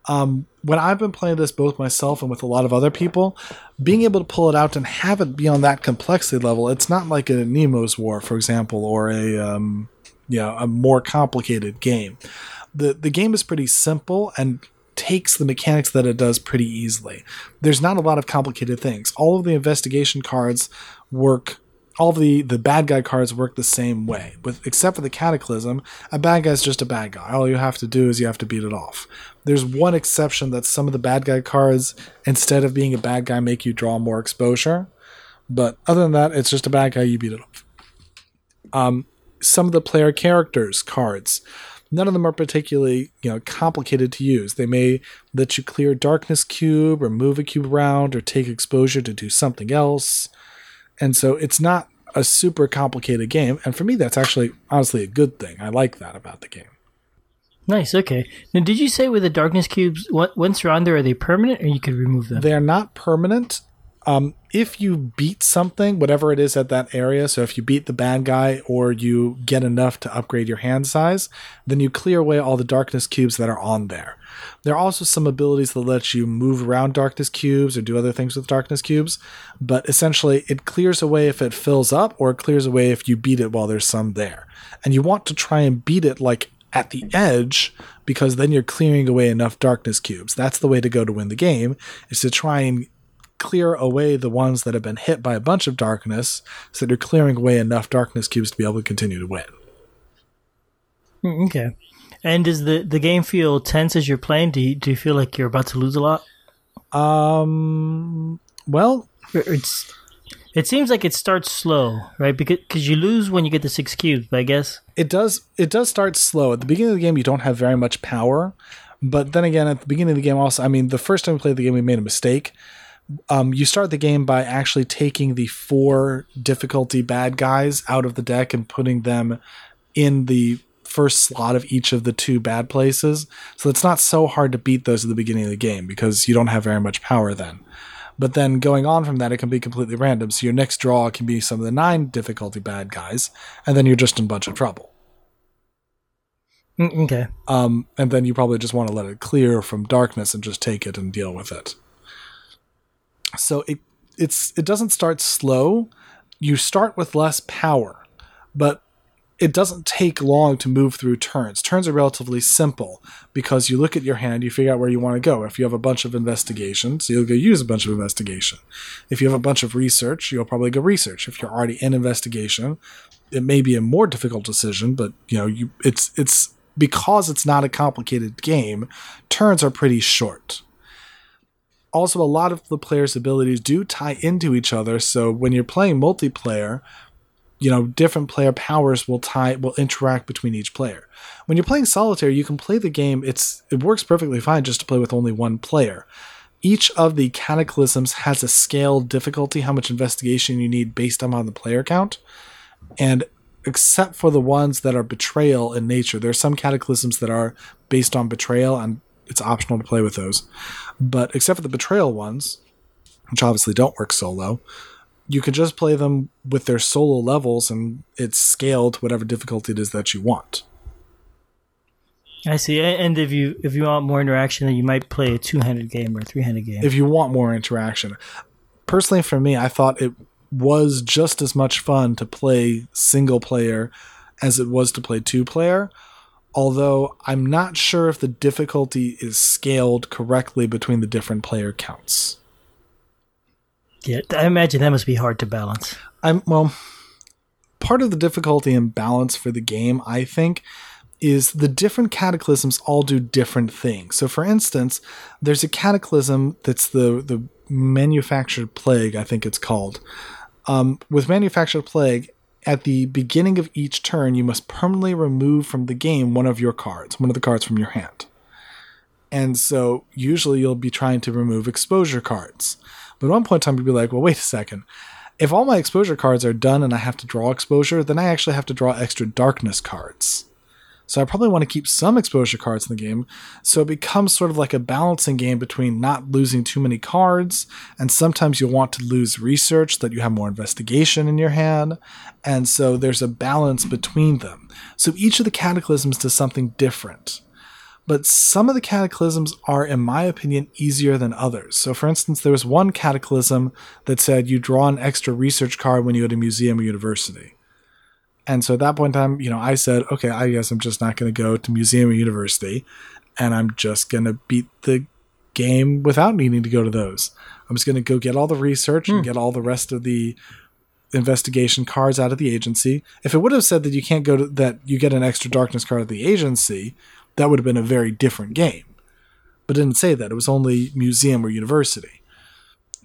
Um, when I've been playing this both myself and with a lot of other people, being able to pull it out and have it be on that complexity level, it's not like a Nemo's War, for example, or a um, you know a more complicated game. the The game is pretty simple and takes the mechanics that it does pretty easily. There's not a lot of complicated things. All of the investigation cards work all the the bad guy cards work the same way. With except for the cataclysm a bad guy is just a bad guy. All you have to do is you have to beat it off. There's one exception that some of the bad guy cards instead of being a bad guy make you draw more exposure. But other than that it's just a bad guy you beat it off. Um, some of the player characters cards none of them are particularly you know complicated to use they may let you clear darkness cube or move a cube around or take exposure to do something else and so it's not a super complicated game. And for me, that's actually honestly a good thing. I like that about the game. Nice. Okay. Now, did you say with the darkness cubes, once you're on there, are they permanent, or you could remove them? They are not permanent. Um, if you beat something, whatever it is at that area, so if you beat the bad guy or you get enough to upgrade your hand size, then you clear away all the darkness cubes that are on there. There are also some abilities that let you move around darkness cubes or do other things with darkness cubes, but essentially it clears away if it fills up or it clears away if you beat it while there's some there. And you want to try and beat it like at the edge because then you're clearing away enough darkness cubes. That's the way to go to win the game is to try and clear away the ones that have been hit by a bunch of darkness so that you're clearing away enough darkness cubes to be able to continue to win. Hmm, okay. And does the, the game feel tense as you're playing? Do you, do you feel like you're about to lose a lot? Um. Well, it's it seems like it starts slow, right? Because cause you lose when you get the six cubes, but I guess it does. It does start slow at the beginning of the game. You don't have very much power, but then again, at the beginning of the game, also, I mean, the first time we played the game, we made a mistake. Um, you start the game by actually taking the four difficulty bad guys out of the deck and putting them in the first slot of each of the two bad places. So it's not so hard to beat those at the beginning of the game because you don't have very much power then. But then going on from that, it can be completely random. So your next draw can be some of the nine difficulty bad guys, and then you're just in a bunch of trouble. Mm, okay. Um, and then you probably just want to let it clear from darkness and just take it and deal with it. So it it's it doesn't start slow. You start with less power, but it doesn't take long to move through turns. Turns are relatively simple because you look at your hand, you figure out where you want to go. If you have a bunch of investigations, you'll go use a bunch of investigation. If you have a bunch of research, you'll probably go research. If you're already in investigation, it may be a more difficult decision, but you know, you it's it's because it's not a complicated game, turns are pretty short. Also, a lot of the player's abilities do tie into each other, so when you're playing multiplayer, you know different player powers will tie will interact between each player. When you're playing solitaire you can play the game it's it works perfectly fine just to play with only one player. Each of the cataclysms has a scaled difficulty how much investigation you need based on the player count. And except for the ones that are betrayal in nature there's some cataclysms that are based on betrayal and it's optional to play with those but except for the betrayal ones which obviously don't work solo you can just play them with their solo levels and it's scaled to whatever difficulty it is that you want. I see. And if you if you want more interaction, then you might play a two handed game or a three handed game. If you want more interaction. Personally for me, I thought it was just as much fun to play single player as it was to play two player. Although I'm not sure if the difficulty is scaled correctly between the different player counts. Yeah, I imagine that must be hard to balance. I'm well. Part of the difficulty and balance for the game, I think, is the different cataclysms all do different things. So, for instance, there's a cataclysm that's the the manufactured plague, I think it's called. Um, with manufactured plague, at the beginning of each turn, you must permanently remove from the game one of your cards, one of the cards from your hand. And so, usually, you'll be trying to remove exposure cards. But at one point in time, you'll be like, well, wait a second. If all my exposure cards are done and I have to draw exposure, then I actually have to draw extra darkness cards. So I probably want to keep some exposure cards in the game. So it becomes sort of like a balancing game between not losing too many cards, and sometimes you'll want to lose research that you have more investigation in your hand. And so there's a balance between them. So each of the cataclysms does something different but some of the cataclysms are, in my opinion, easier than others. So, for instance, there was one cataclysm that said you draw an extra research card when you go to museum or university. And so at that point in time, you know, I said, okay, I guess I'm just not going to go to museum or university, and I'm just going to beat the game without needing to go to those. I'm just going to go get all the research and hmm. get all the rest of the investigation cards out of the agency. If it would have said that you can't go to that you get an extra darkness card at the agency, that would have been a very different game. But it didn't say that. It was only museum or university.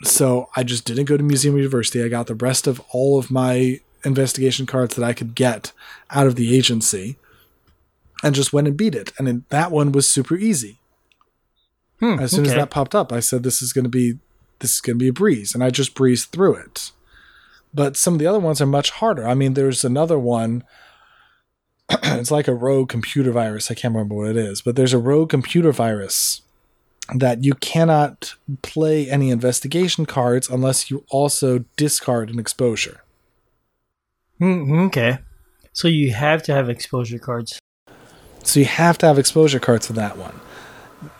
So I just didn't go to museum or university. I got the rest of all of my investigation cards that I could get out of the agency and just went and beat it. And that one was super easy. Hmm, as soon okay. as that popped up, I said, "This is going to be this is going to be a breeze," and I just breezed through it. But some of the other ones are much harder. I mean, there's another one it's like a rogue computer virus. I can't remember what it is, but there's a rogue computer virus that you cannot play any investigation cards unless you also discard an exposure. Mm, okay. So you have to have exposure cards. So you have to have exposure cards for that one.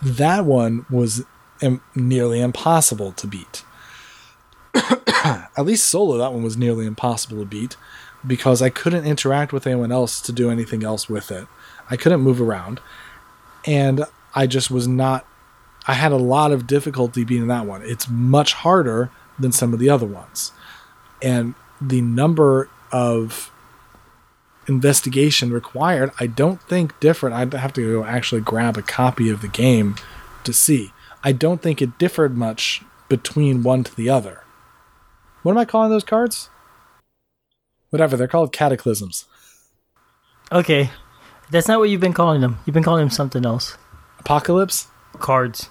That one was Im- nearly impossible to beat. At least solo, that one was nearly impossible to beat because I couldn't interact with anyone else to do anything else with it. I couldn't move around. And I just was not I had a lot of difficulty beating that one. It's much harder than some of the other ones. And the number of investigation required, I don't think different. I'd have to go actually grab a copy of the game to see. I don't think it differed much between one to the other. What am I calling those cards? Whatever, they're called cataclysms. Okay. That's not what you've been calling them. You've been calling them something else. Apocalypse? Cards.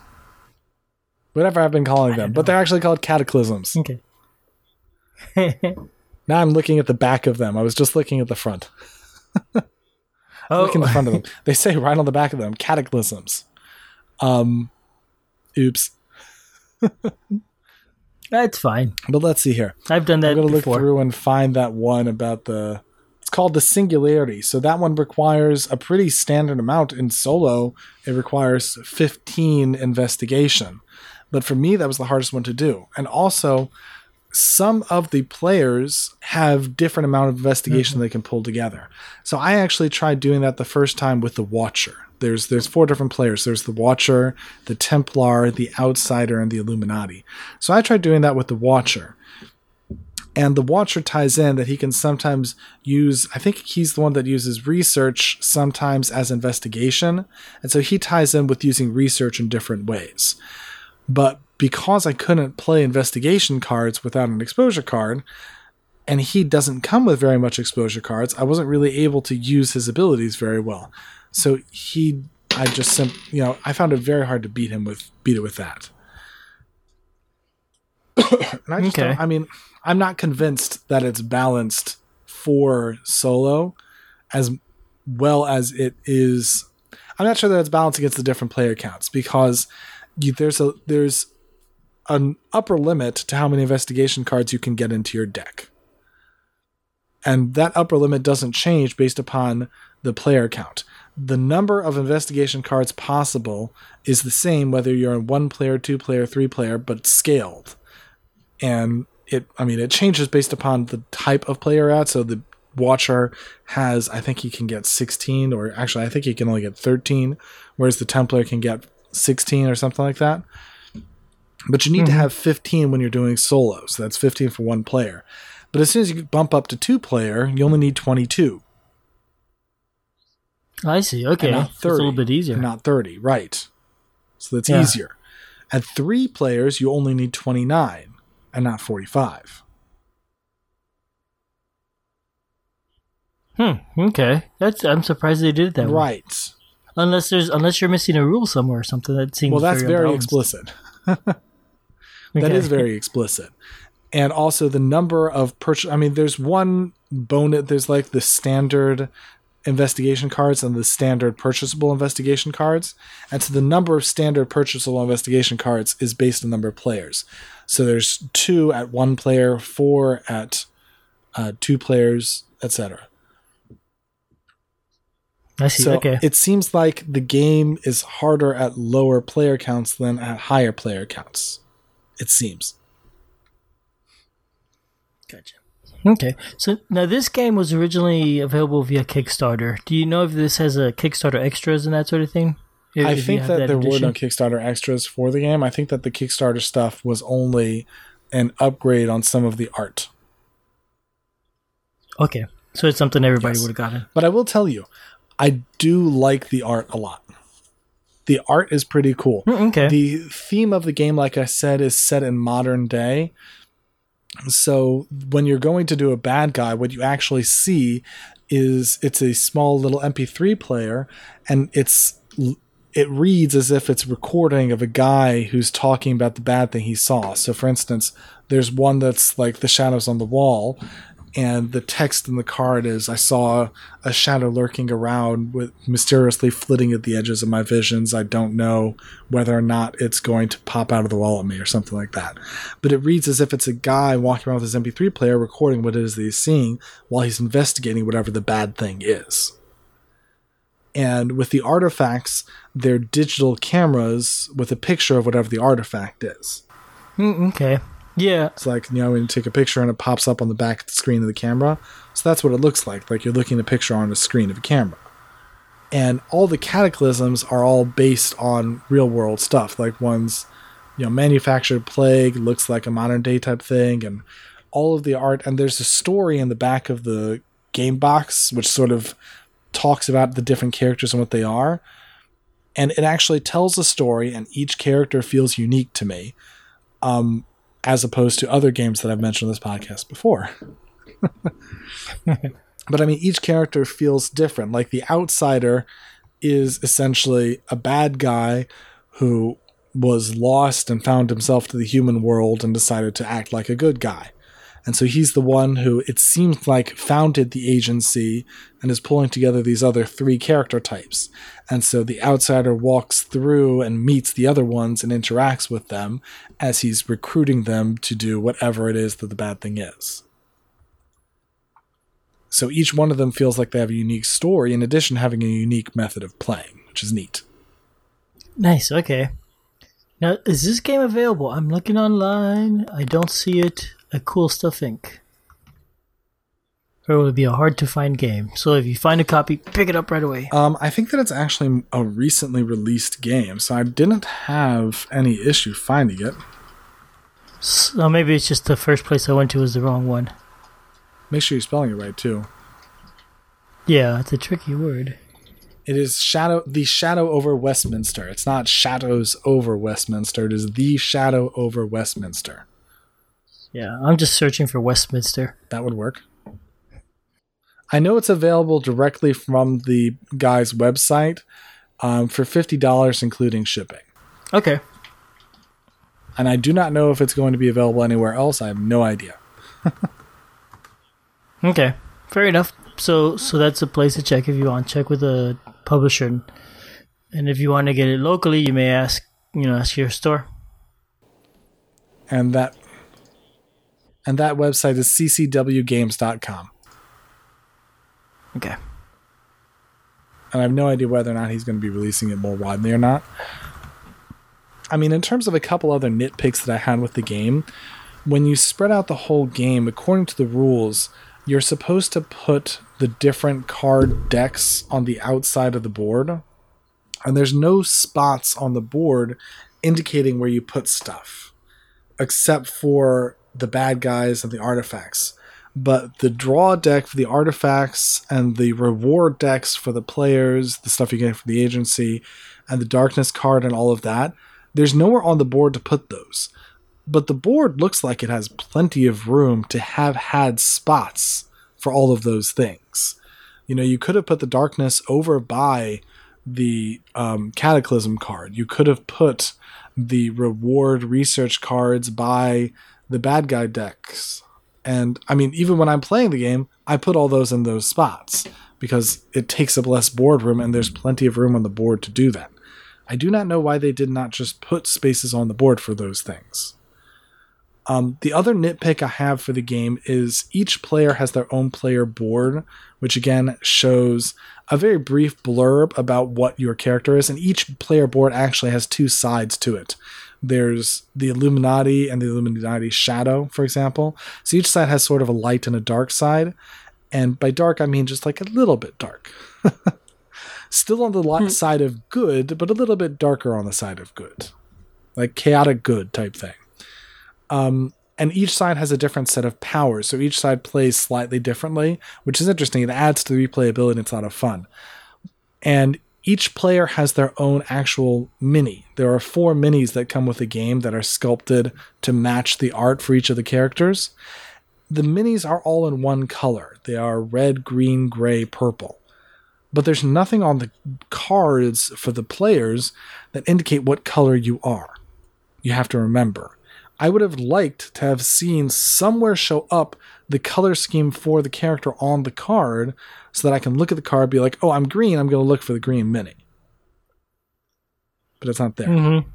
Whatever I've been calling them, but they're actually called cataclysms. Okay. now I'm looking at the back of them. I was just looking at the front. oh. Look in the front of them. They say right on the back of them, cataclysms. Um, oops. That's fine. But let's see here. I've done that. I'm gonna before. look through and find that one about the. It's called the singularity. So that one requires a pretty standard amount in solo. It requires 15 investigation, but for me that was the hardest one to do. And also, some of the players have different amount of investigation mm-hmm. they can pull together. So I actually tried doing that the first time with the Watcher. There's there's four different players. There's the Watcher, the Templar, the Outsider, and the Illuminati. So I tried doing that with the Watcher. And the Watcher ties in that he can sometimes use, I think he's the one that uses research sometimes as investigation. And so he ties in with using research in different ways. But because I couldn't play investigation cards without an exposure card, and he doesn't come with very much exposure cards, I wasn't really able to use his abilities very well. So he, I just, sim- you know, I found it very hard to beat him with beat it with that. and I just okay. I mean, I'm not convinced that it's balanced for solo as well as it is. I'm not sure that it's balanced against the different player counts because you, there's a there's an upper limit to how many investigation cards you can get into your deck. And that upper limit doesn't change based upon the player count the number of investigation cards possible is the same whether you're in one player, two player, three player, but scaled. And it, I mean, it changes based upon the type of player at. So the Watcher has, I think he can get 16, or actually, I think he can only get 13, whereas the Templar can get 16 or something like that. But you need mm-hmm. to have 15 when you're doing solos. So that's 15 for one player. But as soon as you bump up to two player, you only need 22. I see. Okay, not 30, it's a little bit easier. Not thirty, right? So that's yeah. easier. At three players, you only need twenty nine, and not forty five. Hmm. Okay. That's. I'm surprised they did it that right. way. Unless there's, unless you're missing a rule somewhere or something that seems. Well, that's very, very explicit. that okay. is very explicit and also the number of purchase. I mean, there's one bonus. There's like the standard investigation cards and the standard purchasable investigation cards. And so the number of standard purchasable investigation cards is based on number of players. So there's two at one player, four at uh, two players, etc. I see. So okay. It seems like the game is harder at lower player counts than at higher player counts. It seems. Gotcha. Okay, so now this game was originally available via Kickstarter. Do you know if this has a Kickstarter extras and that sort of thing? If, I think that, that, there edition? were no Kickstarter extras for the game. I think that the Kickstarter stuff was only an upgrade on some of the art. Okay, so it's something everybody yes. would have gotten. But I will tell you, I do like the art a lot. The art is pretty cool. Mm, okay. The theme of the game, like I said, is set in modern day. So when you're going to do a bad guy, what you actually see is it's a small little MP3 player, and it's it reads as if it's recording of a guy who's talking about the bad thing he saw. So, for instance, there's one that's like the shadows on the wall, and the text in the card is I saw a shadow lurking around with mysteriously flitting at the edges of my visions. I don't know whether or not it's going to pop out of the wall at me or something like that. But it reads as if it's a guy walking around with his MP3 player recording what it is that he's seeing while he's investigating whatever the bad thing is. And with the artifacts, they're digital cameras with a picture of whatever the artifact is. Mm, okay. Yeah. It's like, you know, when you take a picture and it pops up on the back of the screen of the camera. So that's what it looks like. Like you're looking at a picture on the screen of a camera. And all the cataclysms are all based on real world stuff. Like one's, you know, manufactured plague looks like a modern day type thing and all of the art and there's a story in the back of the game box, which sort of talks about the different characters and what they are. And it actually tells a story, and each character feels unique to me, um, as opposed to other games that I've mentioned on this podcast before. but I mean, each character feels different. Like the outsider is essentially a bad guy who was lost and found himself to the human world and decided to act like a good guy. And so he's the one who it seems like founded the agency and is pulling together these other three character types. And so the outsider walks through and meets the other ones and interacts with them as he's recruiting them to do whatever it is that the bad thing is. So each one of them feels like they have a unique story, in addition to having a unique method of playing, which is neat. Nice, okay. Now, is this game available? I'm looking online. I don't see it a Cool Stuff Inc. Or it would be a hard to find game. So if you find a copy, pick it up right away. Um, I think that it's actually a recently released game, so I didn't have any issue finding it. So maybe it's just the first place I went to was the wrong one. Make sure you're spelling it right too. Yeah, it's a tricky word. It is shadow the shadow over Westminster. It's not shadows over Westminster. It is the shadow over Westminster. Yeah, I'm just searching for Westminster. That would work. I know it's available directly from the guy's website um, for fifty dollars, including shipping. Okay. And I do not know if it's going to be available anywhere else. I have no idea. okay, fair enough. So, so that's a place to check if you want. Check with a publisher, and if you want to get it locally, you may ask, you know, ask your store. And that and that website is ccwgames.com. Okay. And I have no idea whether or not he's going to be releasing it more widely or not. I mean, in terms of a couple other nitpicks that I had with the game, when you spread out the whole game, according to the rules, you're supposed to put the different card decks on the outside of the board. And there's no spots on the board indicating where you put stuff, except for the bad guys and the artifacts. But the draw deck for the artifacts and the reward decks for the players, the stuff you get from the agency, and the darkness card and all of that, there's nowhere on the board to put those. But the board looks like it has plenty of room to have had spots for all of those things. You know, you could have put the darkness over by the um, cataclysm card. You could have put the reward research cards by the bad guy decks. And I mean, even when I'm playing the game, I put all those in those spots because it takes up less board room and there's plenty of room on the board to do that. I do not know why they did not just put spaces on the board for those things. Um, the other nitpick I have for the game is each player has their own player board, which again shows a very brief blurb about what your character is, and each player board actually has two sides to it. There's the Illuminati and the Illuminati Shadow, for example. So each side has sort of a light and a dark side. And by dark, I mean just like a little bit dark. Still on the hmm. side of good, but a little bit darker on the side of good. Like chaotic good type thing. Um, and each side has a different set of powers. So each side plays slightly differently, which is interesting. It adds to the replayability. And it's a lot of fun. And each player has their own actual mini. There are four minis that come with the game that are sculpted to match the art for each of the characters. The minis are all in one color. They are red, green, gray, purple. But there's nothing on the cards for the players that indicate what color you are. You have to remember. I would have liked to have seen somewhere show up the color scheme for the character on the card so that I can look at the card and be like, oh, I'm green, I'm going to look for the green mini. But it's not there. Mm-hmm.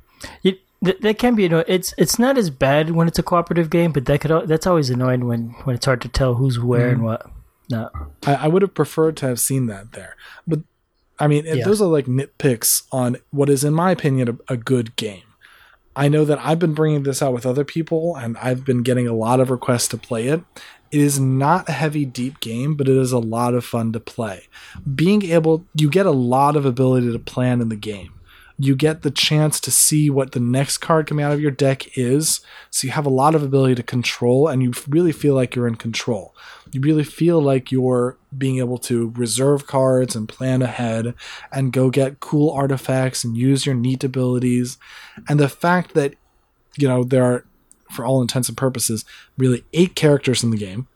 It, th- that can be annoying. It's it's not as bad when it's a cooperative game, but that could that's always annoying when when it's hard to tell who's where mm-hmm. and what. No, I, I, would have preferred to have seen that there, but I mean, yeah. those are like nitpicks on what is, in my opinion, a, a good game. I know that I've been bringing this out with other people, and I've been getting a lot of requests to play it. It is not a heavy, deep game, but it is a lot of fun to play. Being able, you get a lot of ability to plan in the game. you get the chance to see what the next card coming out of your deck is. So you have a lot of ability to control, and you really feel like you're in control. You really feel like you're being able to reserve cards and plan ahead and go get cool artifacts and use your neat abilities. And the fact that, you know, there are, for all intents and purposes, really eight characters in the game.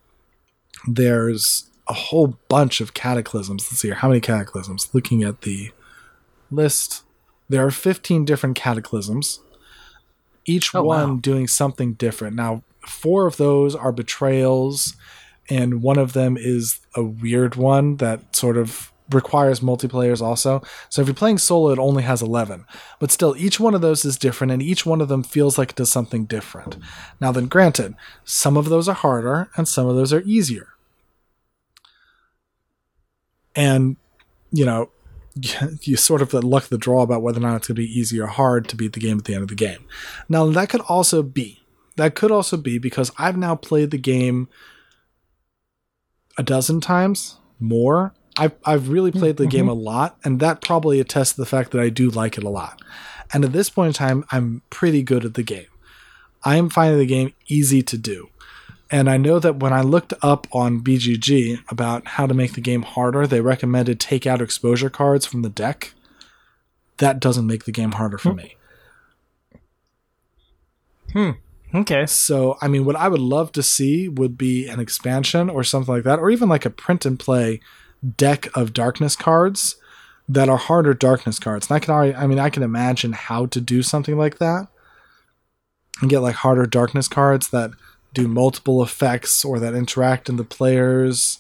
There's a whole bunch of cataclysms. Let's see here. How many cataclysms? Looking at the list, there are 15 different cataclysms, each oh, one wow. doing something different. Now, four of those are betrayals, and one of them is a weird one that sort of requires multiplayers also. So if you're playing solo, it only has 11. But still, each one of those is different, and each one of them feels like it does something different. Now, then, granted, some of those are harder and some of those are easier. And, you know, you sort of luck the draw about whether or not it's going to be easy or hard to beat the game at the end of the game. Now, that could also be. That could also be because I've now played the game a dozen times more. I've, I've really played the mm-hmm. game a lot, and that probably attests to the fact that I do like it a lot. And at this point in time, I'm pretty good at the game. I am finding the game easy to do. And I know that when I looked up on BGG about how to make the game harder, they recommended take out exposure cards from the deck. That doesn't make the game harder for hmm. me. Hmm. Okay. So, I mean, what I would love to see would be an expansion or something like that, or even like a print and play deck of darkness cards that are harder darkness cards. And I can already, I mean, I can imagine how to do something like that and get like harder darkness cards that do multiple effects or that interact in the players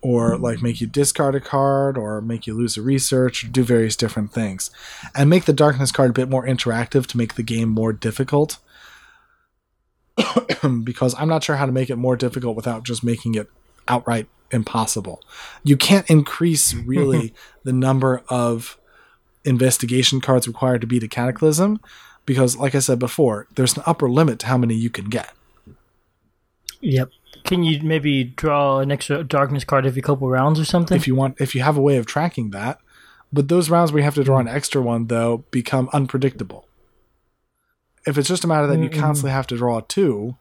or like make you discard a card or make you lose a research or do various different things and make the darkness card a bit more interactive to make the game more difficult because i'm not sure how to make it more difficult without just making it outright impossible you can't increase really the number of investigation cards required to beat a cataclysm because like i said before there's an upper limit to how many you can get Yep. Can you maybe draw an extra darkness card every couple rounds or something? If you want, if you have a way of tracking that, but those rounds where you have to draw an mm. extra one though become unpredictable. If it's just a matter that you constantly have to draw two,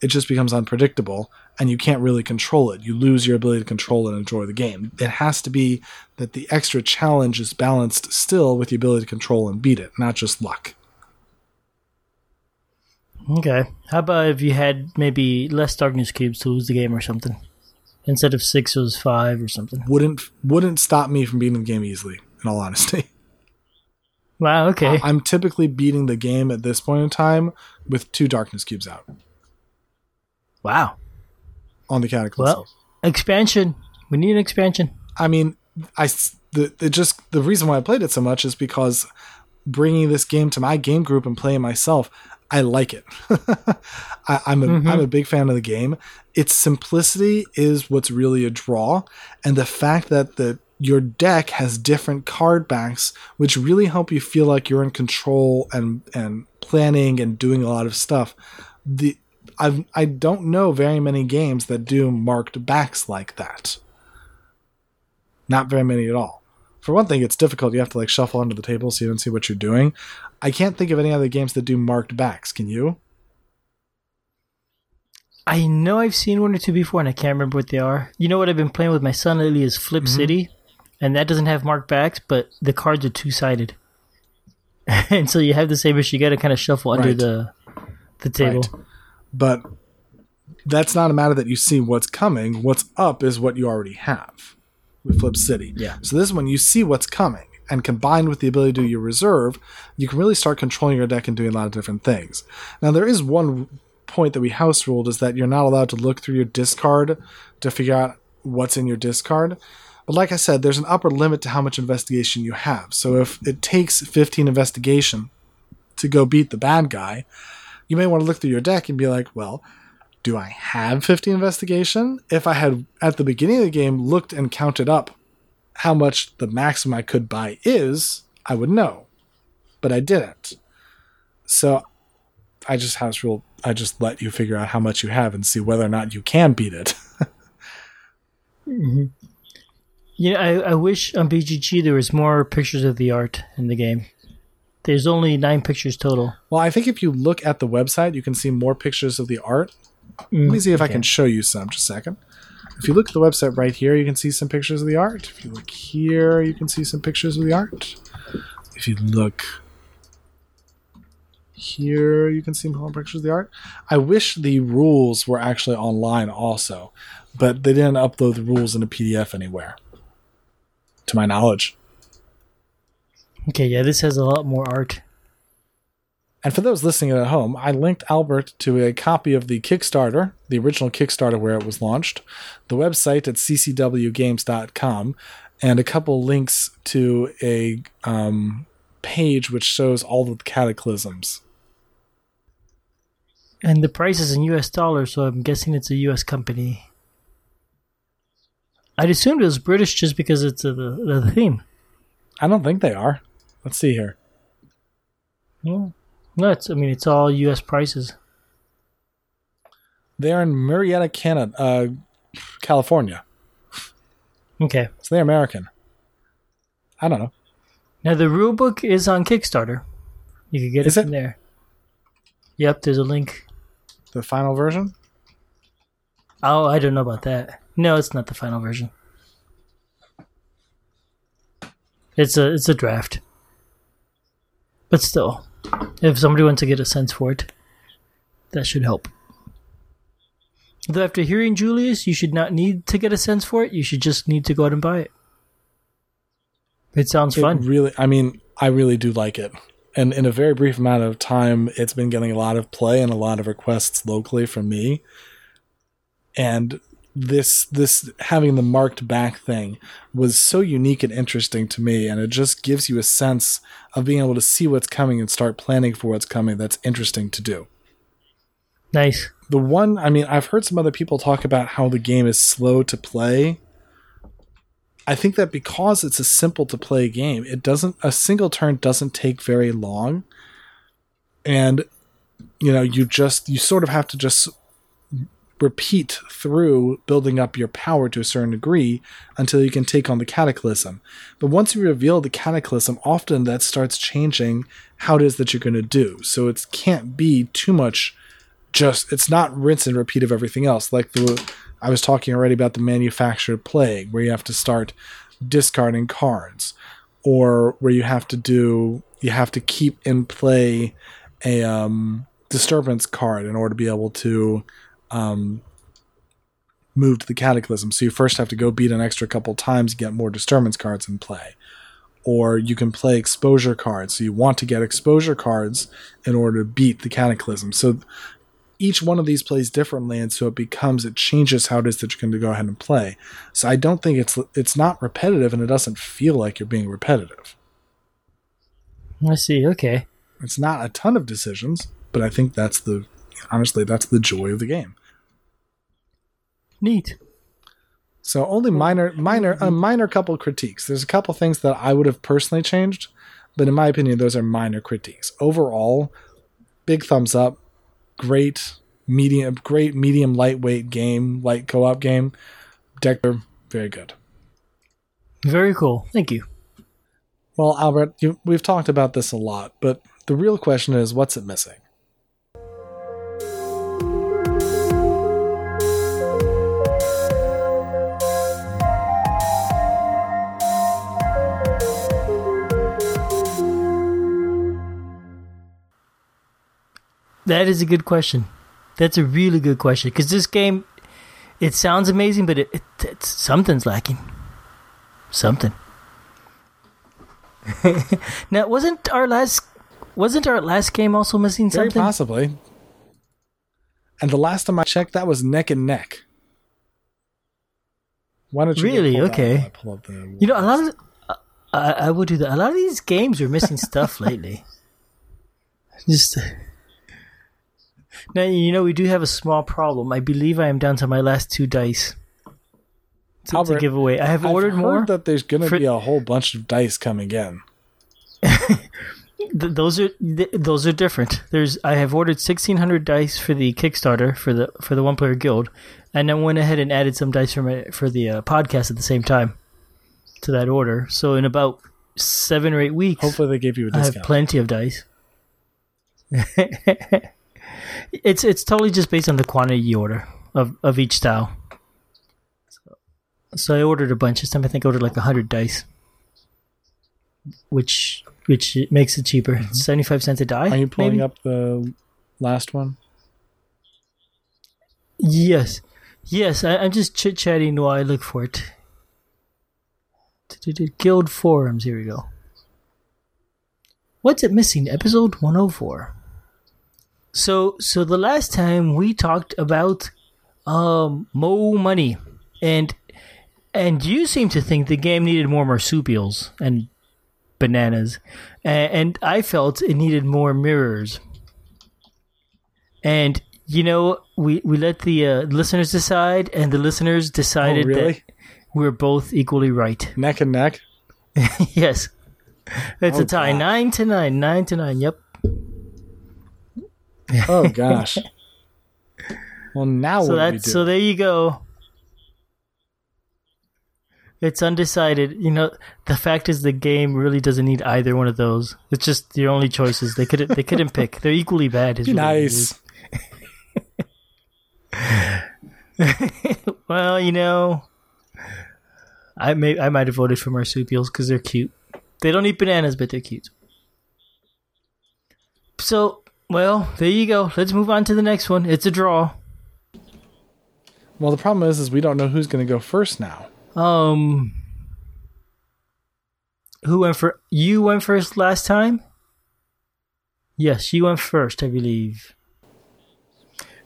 it just becomes unpredictable and you can't really control it. You lose your ability to control and enjoy the game. It has to be that the extra challenge is balanced still with the ability to control and beat it, not just luck. Okay. How about if you had maybe less darkness cubes to lose the game or something? Instead of six, it was five or something. Wouldn't wouldn't stop me from beating the game easily. In all honesty. Wow. Okay. I'm typically beating the game at this point in time with two darkness cubes out. Wow. On the cataclysm. Well, expansion. We need an expansion. I mean, I the, the just the reason why I played it so much is because bringing this game to my game group and playing myself, I like it. I, am a mm-hmm. I'm a big fan of the game. Its simplicity is what's really a draw, and the fact that the your deck has different card backs, which really help you feel like you're in control and and planning and doing a lot of stuff. The I I don't know very many games that do marked backs like that. Not very many at all for one thing, it's difficult. You have to like shuffle under the table so you don't see what you're doing. I can't think of any other games that do marked backs. Can you? I know I've seen one or two before, and I can't remember what they are. You know what I've been playing with my son lately is Flip mm-hmm. City, and that doesn't have marked backs, but the cards are two sided, and so you have the same issue. You got to kind of shuffle under right. the the table. Right. But that's not a matter that you see what's coming. What's up is what you already have with Flip City. Yeah. So this one you see what's coming, and combined with the ability to do your reserve, you can really start controlling your deck and doing a lot of different things. Now there is one point that we house ruled is that you're not allowed to look through your discard to figure out what's in your discard. But like I said, there's an upper limit to how much investigation you have. So if it takes 15 investigation to go beat the bad guy, you may want to look through your deck and be like, well, do I have 50 investigation? If I had at the beginning of the game looked and counted up how much the maximum I could buy is, I would know. But I didn't. So I just house rule I just let you figure out how much you have and see whether or not you can beat it. mm-hmm. Yeah, I, I wish on BGG there was more pictures of the art in the game. There's only nine pictures total. Well, I think if you look at the website, you can see more pictures of the art. Mm, Let me see if okay. I can show you some. Just a second. If you look at the website right here, you can see some pictures of the art. If you look here, you can see some pictures of the art. If you look here, you can see more pictures of the art. I wish the rules were actually online also, but they didn't upload the rules in a PDF anywhere, to my knowledge. Okay, yeah, this has a lot more art. And for those listening at home, I linked Albert to a copy of the Kickstarter, the original Kickstarter where it was launched, the website at ccwgames.com, and a couple links to a um, page which shows all the cataclysms. And the price is in US dollars, so I'm guessing it's a US company. I'd assumed it was British just because it's a, the, the theme. I don't think they are. Let's see here. No, it's. I mean, it's all U.S. prices. They're in Marietta, Canada, uh, California. Okay. So they're American. I don't know. Now the rule book is on Kickstarter. You can get is it from it? there. Yep, there's a link. The final version? Oh, I don't know about that. No, it's not the final version. It's a it's a draft. But still, if somebody wants to get a sense for it, that should help. Though after hearing Julius, you should not need to get a sense for it. You should just need to go out and buy it. It sounds it fun. Really, I mean, I really do like it. And in a very brief amount of time, it's been getting a lot of play and a lot of requests locally from me. And this this having the marked back thing was so unique and interesting to me and it just gives you a sense of being able to see what's coming and start planning for what's coming that's interesting to do. Nice. The one i mean i've heard some other people talk about how the game is slow to play. I think that because it's a simple to play game it doesn't a single turn doesn't take very long. And you know you just you sort of have to just repeat through building up your power to a certain degree until you can take on the cataclysm. But once you reveal the cataclysm, often that starts changing how it is that you're going to do. So it can't be too much just it's not rinse and repeat of everything else. Like the I was talking already about the manufactured plague where you have to start discarding cards or where you have to do you have to keep in play a um, disturbance card in order to be able to um, move to the Cataclysm. So you first have to go beat an extra couple times to get more Disturbance cards in play. Or you can play exposure cards. So you want to get exposure cards in order to beat the Cataclysm. So each one of these plays differently, and so it becomes it changes how it is that you're going to go ahead and play. So I don't think it's it's not repetitive, and it doesn't feel like you're being repetitive. I see. Okay. It's not a ton of decisions, but I think that's the honestly that's the joy of the game. Neat. So only minor, minor, a minor couple critiques. There's a couple things that I would have personally changed, but in my opinion, those are minor critiques. Overall, big thumbs up. Great medium, great medium lightweight game, light co-op game. Decker, very good. Very cool. Thank you. Well, Albert, you, we've talked about this a lot, but the real question is, what's it missing? That is a good question. That's a really good question because this game, it sounds amazing, but it, it it's, something's lacking. Something. now, wasn't our last wasn't our last game also missing Very something? possibly. And the last time I checked, that was neck and neck. Why don't you really okay? You know, a lot of I, I would do that. A lot of these games are missing stuff lately. Just. Now you know we do have a small problem. I believe I am down to my last two dice to, Albert, to give away. I have I've ordered more. That there's going to for... be a whole bunch of dice coming in. those are those are different. There's I have ordered sixteen hundred dice for the Kickstarter for the for the one player guild, and then went ahead and added some dice for my for the uh, podcast at the same time to that order. So in about seven or eight weeks. Hopefully, they gave you a I discount. have plenty of dice. it's it's totally just based on the quantity you order of, of each style. So, so I ordered a bunch this time. I think I ordered like hundred dice, which which makes it cheaper. Mm-hmm. Seventy five cents a die. Are you pulling maybe? up the last one? Yes, yes. I, I'm just chit chatting while I look for it. Guild forums. Here we go. What's it missing? Episode 104. So, so the last time we talked about um Mo Money, and and you seem to think the game needed more marsupials and bananas, and, and I felt it needed more mirrors. And you know, we we let the uh, listeners decide, and the listeners decided Oh, really? that we're both equally right. Neck and neck. yes, it's Oh, a tie, God. nine to nine, nine to nine. Yep. Oh gosh. well, now so what do we do? so there you go. It's undecided. You know, the fact is the game really doesn't need either one of those. It's just your only choices. They couldn't they couldn't pick. They're equally bad. is Be what it is. nice. Well, you know, I may I might have voted for marsupials because they're cute. They don't eat bananas, but they're cute. So, well, there you go. Let's move on to the next one. It's a draw. Well, the problem is, is we don't know who's going to go first now. Um, who went for? You went first last time. Yes, you went first, I believe.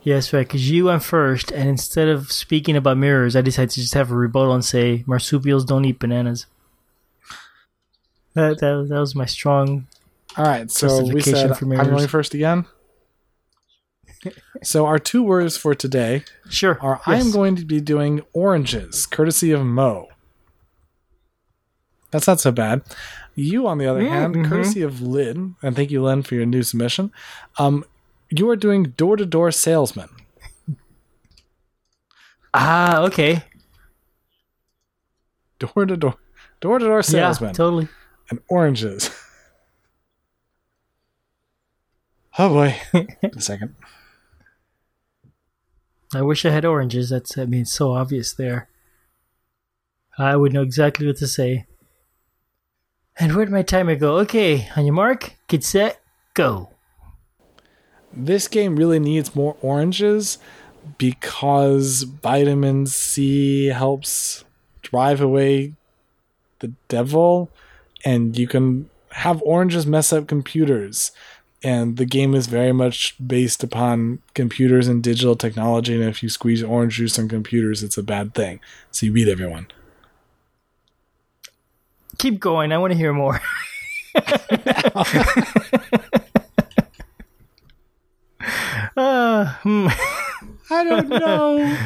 Yes, right, because you went first, and instead of speaking about mirrors, I decided to just have a rebuttal and say marsupials don't eat bananas. That that, that was my strong. All right, so we said I'm going first again. so our two words for today Sure. are I am going to be doing oranges, courtesy of Mo. That's not so bad. You, on the other Mm, hand, mhm. courtesy of Lynn, and thank you, Lynn, for your new submission. Um, you are doing door to door salesman. Ah, okay. Door to door, door to door salesman, Yeah, totally. and oranges. oh boy! a second. I wish I had oranges. That's I mean, it's so obvious there. I would know exactly what to say. And where'd my timer go? Okay, on your mark, get set, go. this game really needs more oranges because vitamin C helps drive away the devil and you can have oranges mess up computers and the game is very much based upon computers and digital technology and if you squeeze orange juice on computers it's a bad thing so you beat everyone Keep going. I want to hear more. uh, hmm. i don't know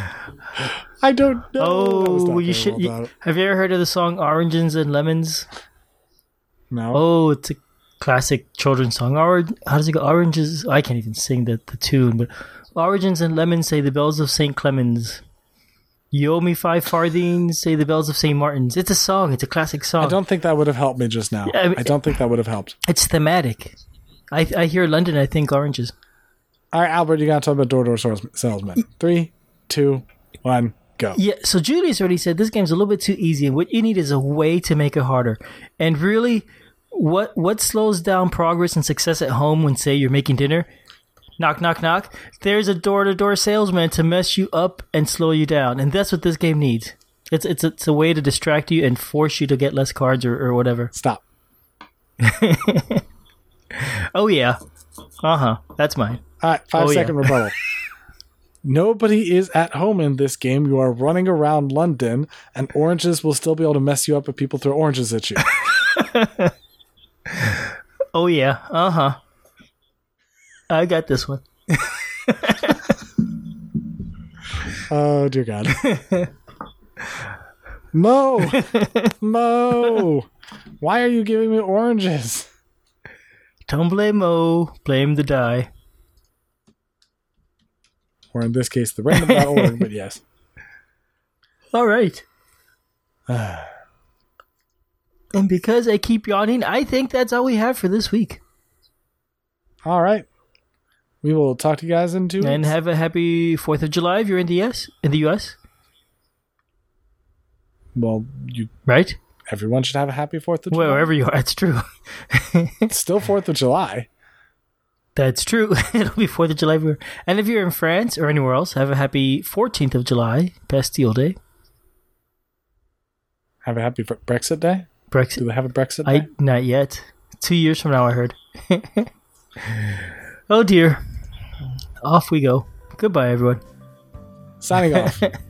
i don't know That was not Oh, you should. you- have you ever heard of the song "Oranges and Lemons"? no Oh, it's a classic children's song. Or how does it go? Oranges. I can't even sing the, the tune, but oranges and lemons say the bells of Saint Clement's. You owe me five farthings, say the bells of Saint Martin's. It's a song. It's a classic song. I don't think that would have helped me just now. Yeah, I mean- I don't think that would have helped. It's thematic. I I hear London. I think oranges. All right, Albert, you got to talk about door to door salesman. Three, two, one, go. Yeah. So Julius already said this game's a little bit too easy, and what you need is a way to make it harder. And really, what what slows down progress and success at home when say you're making dinner? Knock, knock, knock. There's a door to door salesman to mess you up and slow you down, and that's what this game needs. It's it's it's a way to distract you and force you to get less cards or, or whatever. Stop. Oh yeah, uh huh. That's mine. All right, five Oh, second yeah. rebuttal. Nobody is at home in this game. You are running around London, and oranges will still be able to mess you up if people throw oranges at you. Oh yeah, uh huh. I got this one. oh dear God. Mo, Mo, why are you giving me oranges? Don't blame Mo, blame the die. Or in this case, the random.org. but yes. All right. And because I keep yawning, I think that's all we have for this week. All right. We will talk to you guys in two And weeks. have a happy 4th of July if you're in the US, in the US, well, you right? everyone should have a happy Fourth of July. Wherever you are, it's true. It's still Fourth of July. That's true. It'll be 4th of July everywhere. And if you're in France or anywhere else, have a happy 14th of July, Bastille Day. Have a happy Brexit day. Do Brexit. they have a Brexit I not yet. Two years from now, I heard. oh dear. Off we go. Goodbye, everyone. Signing off.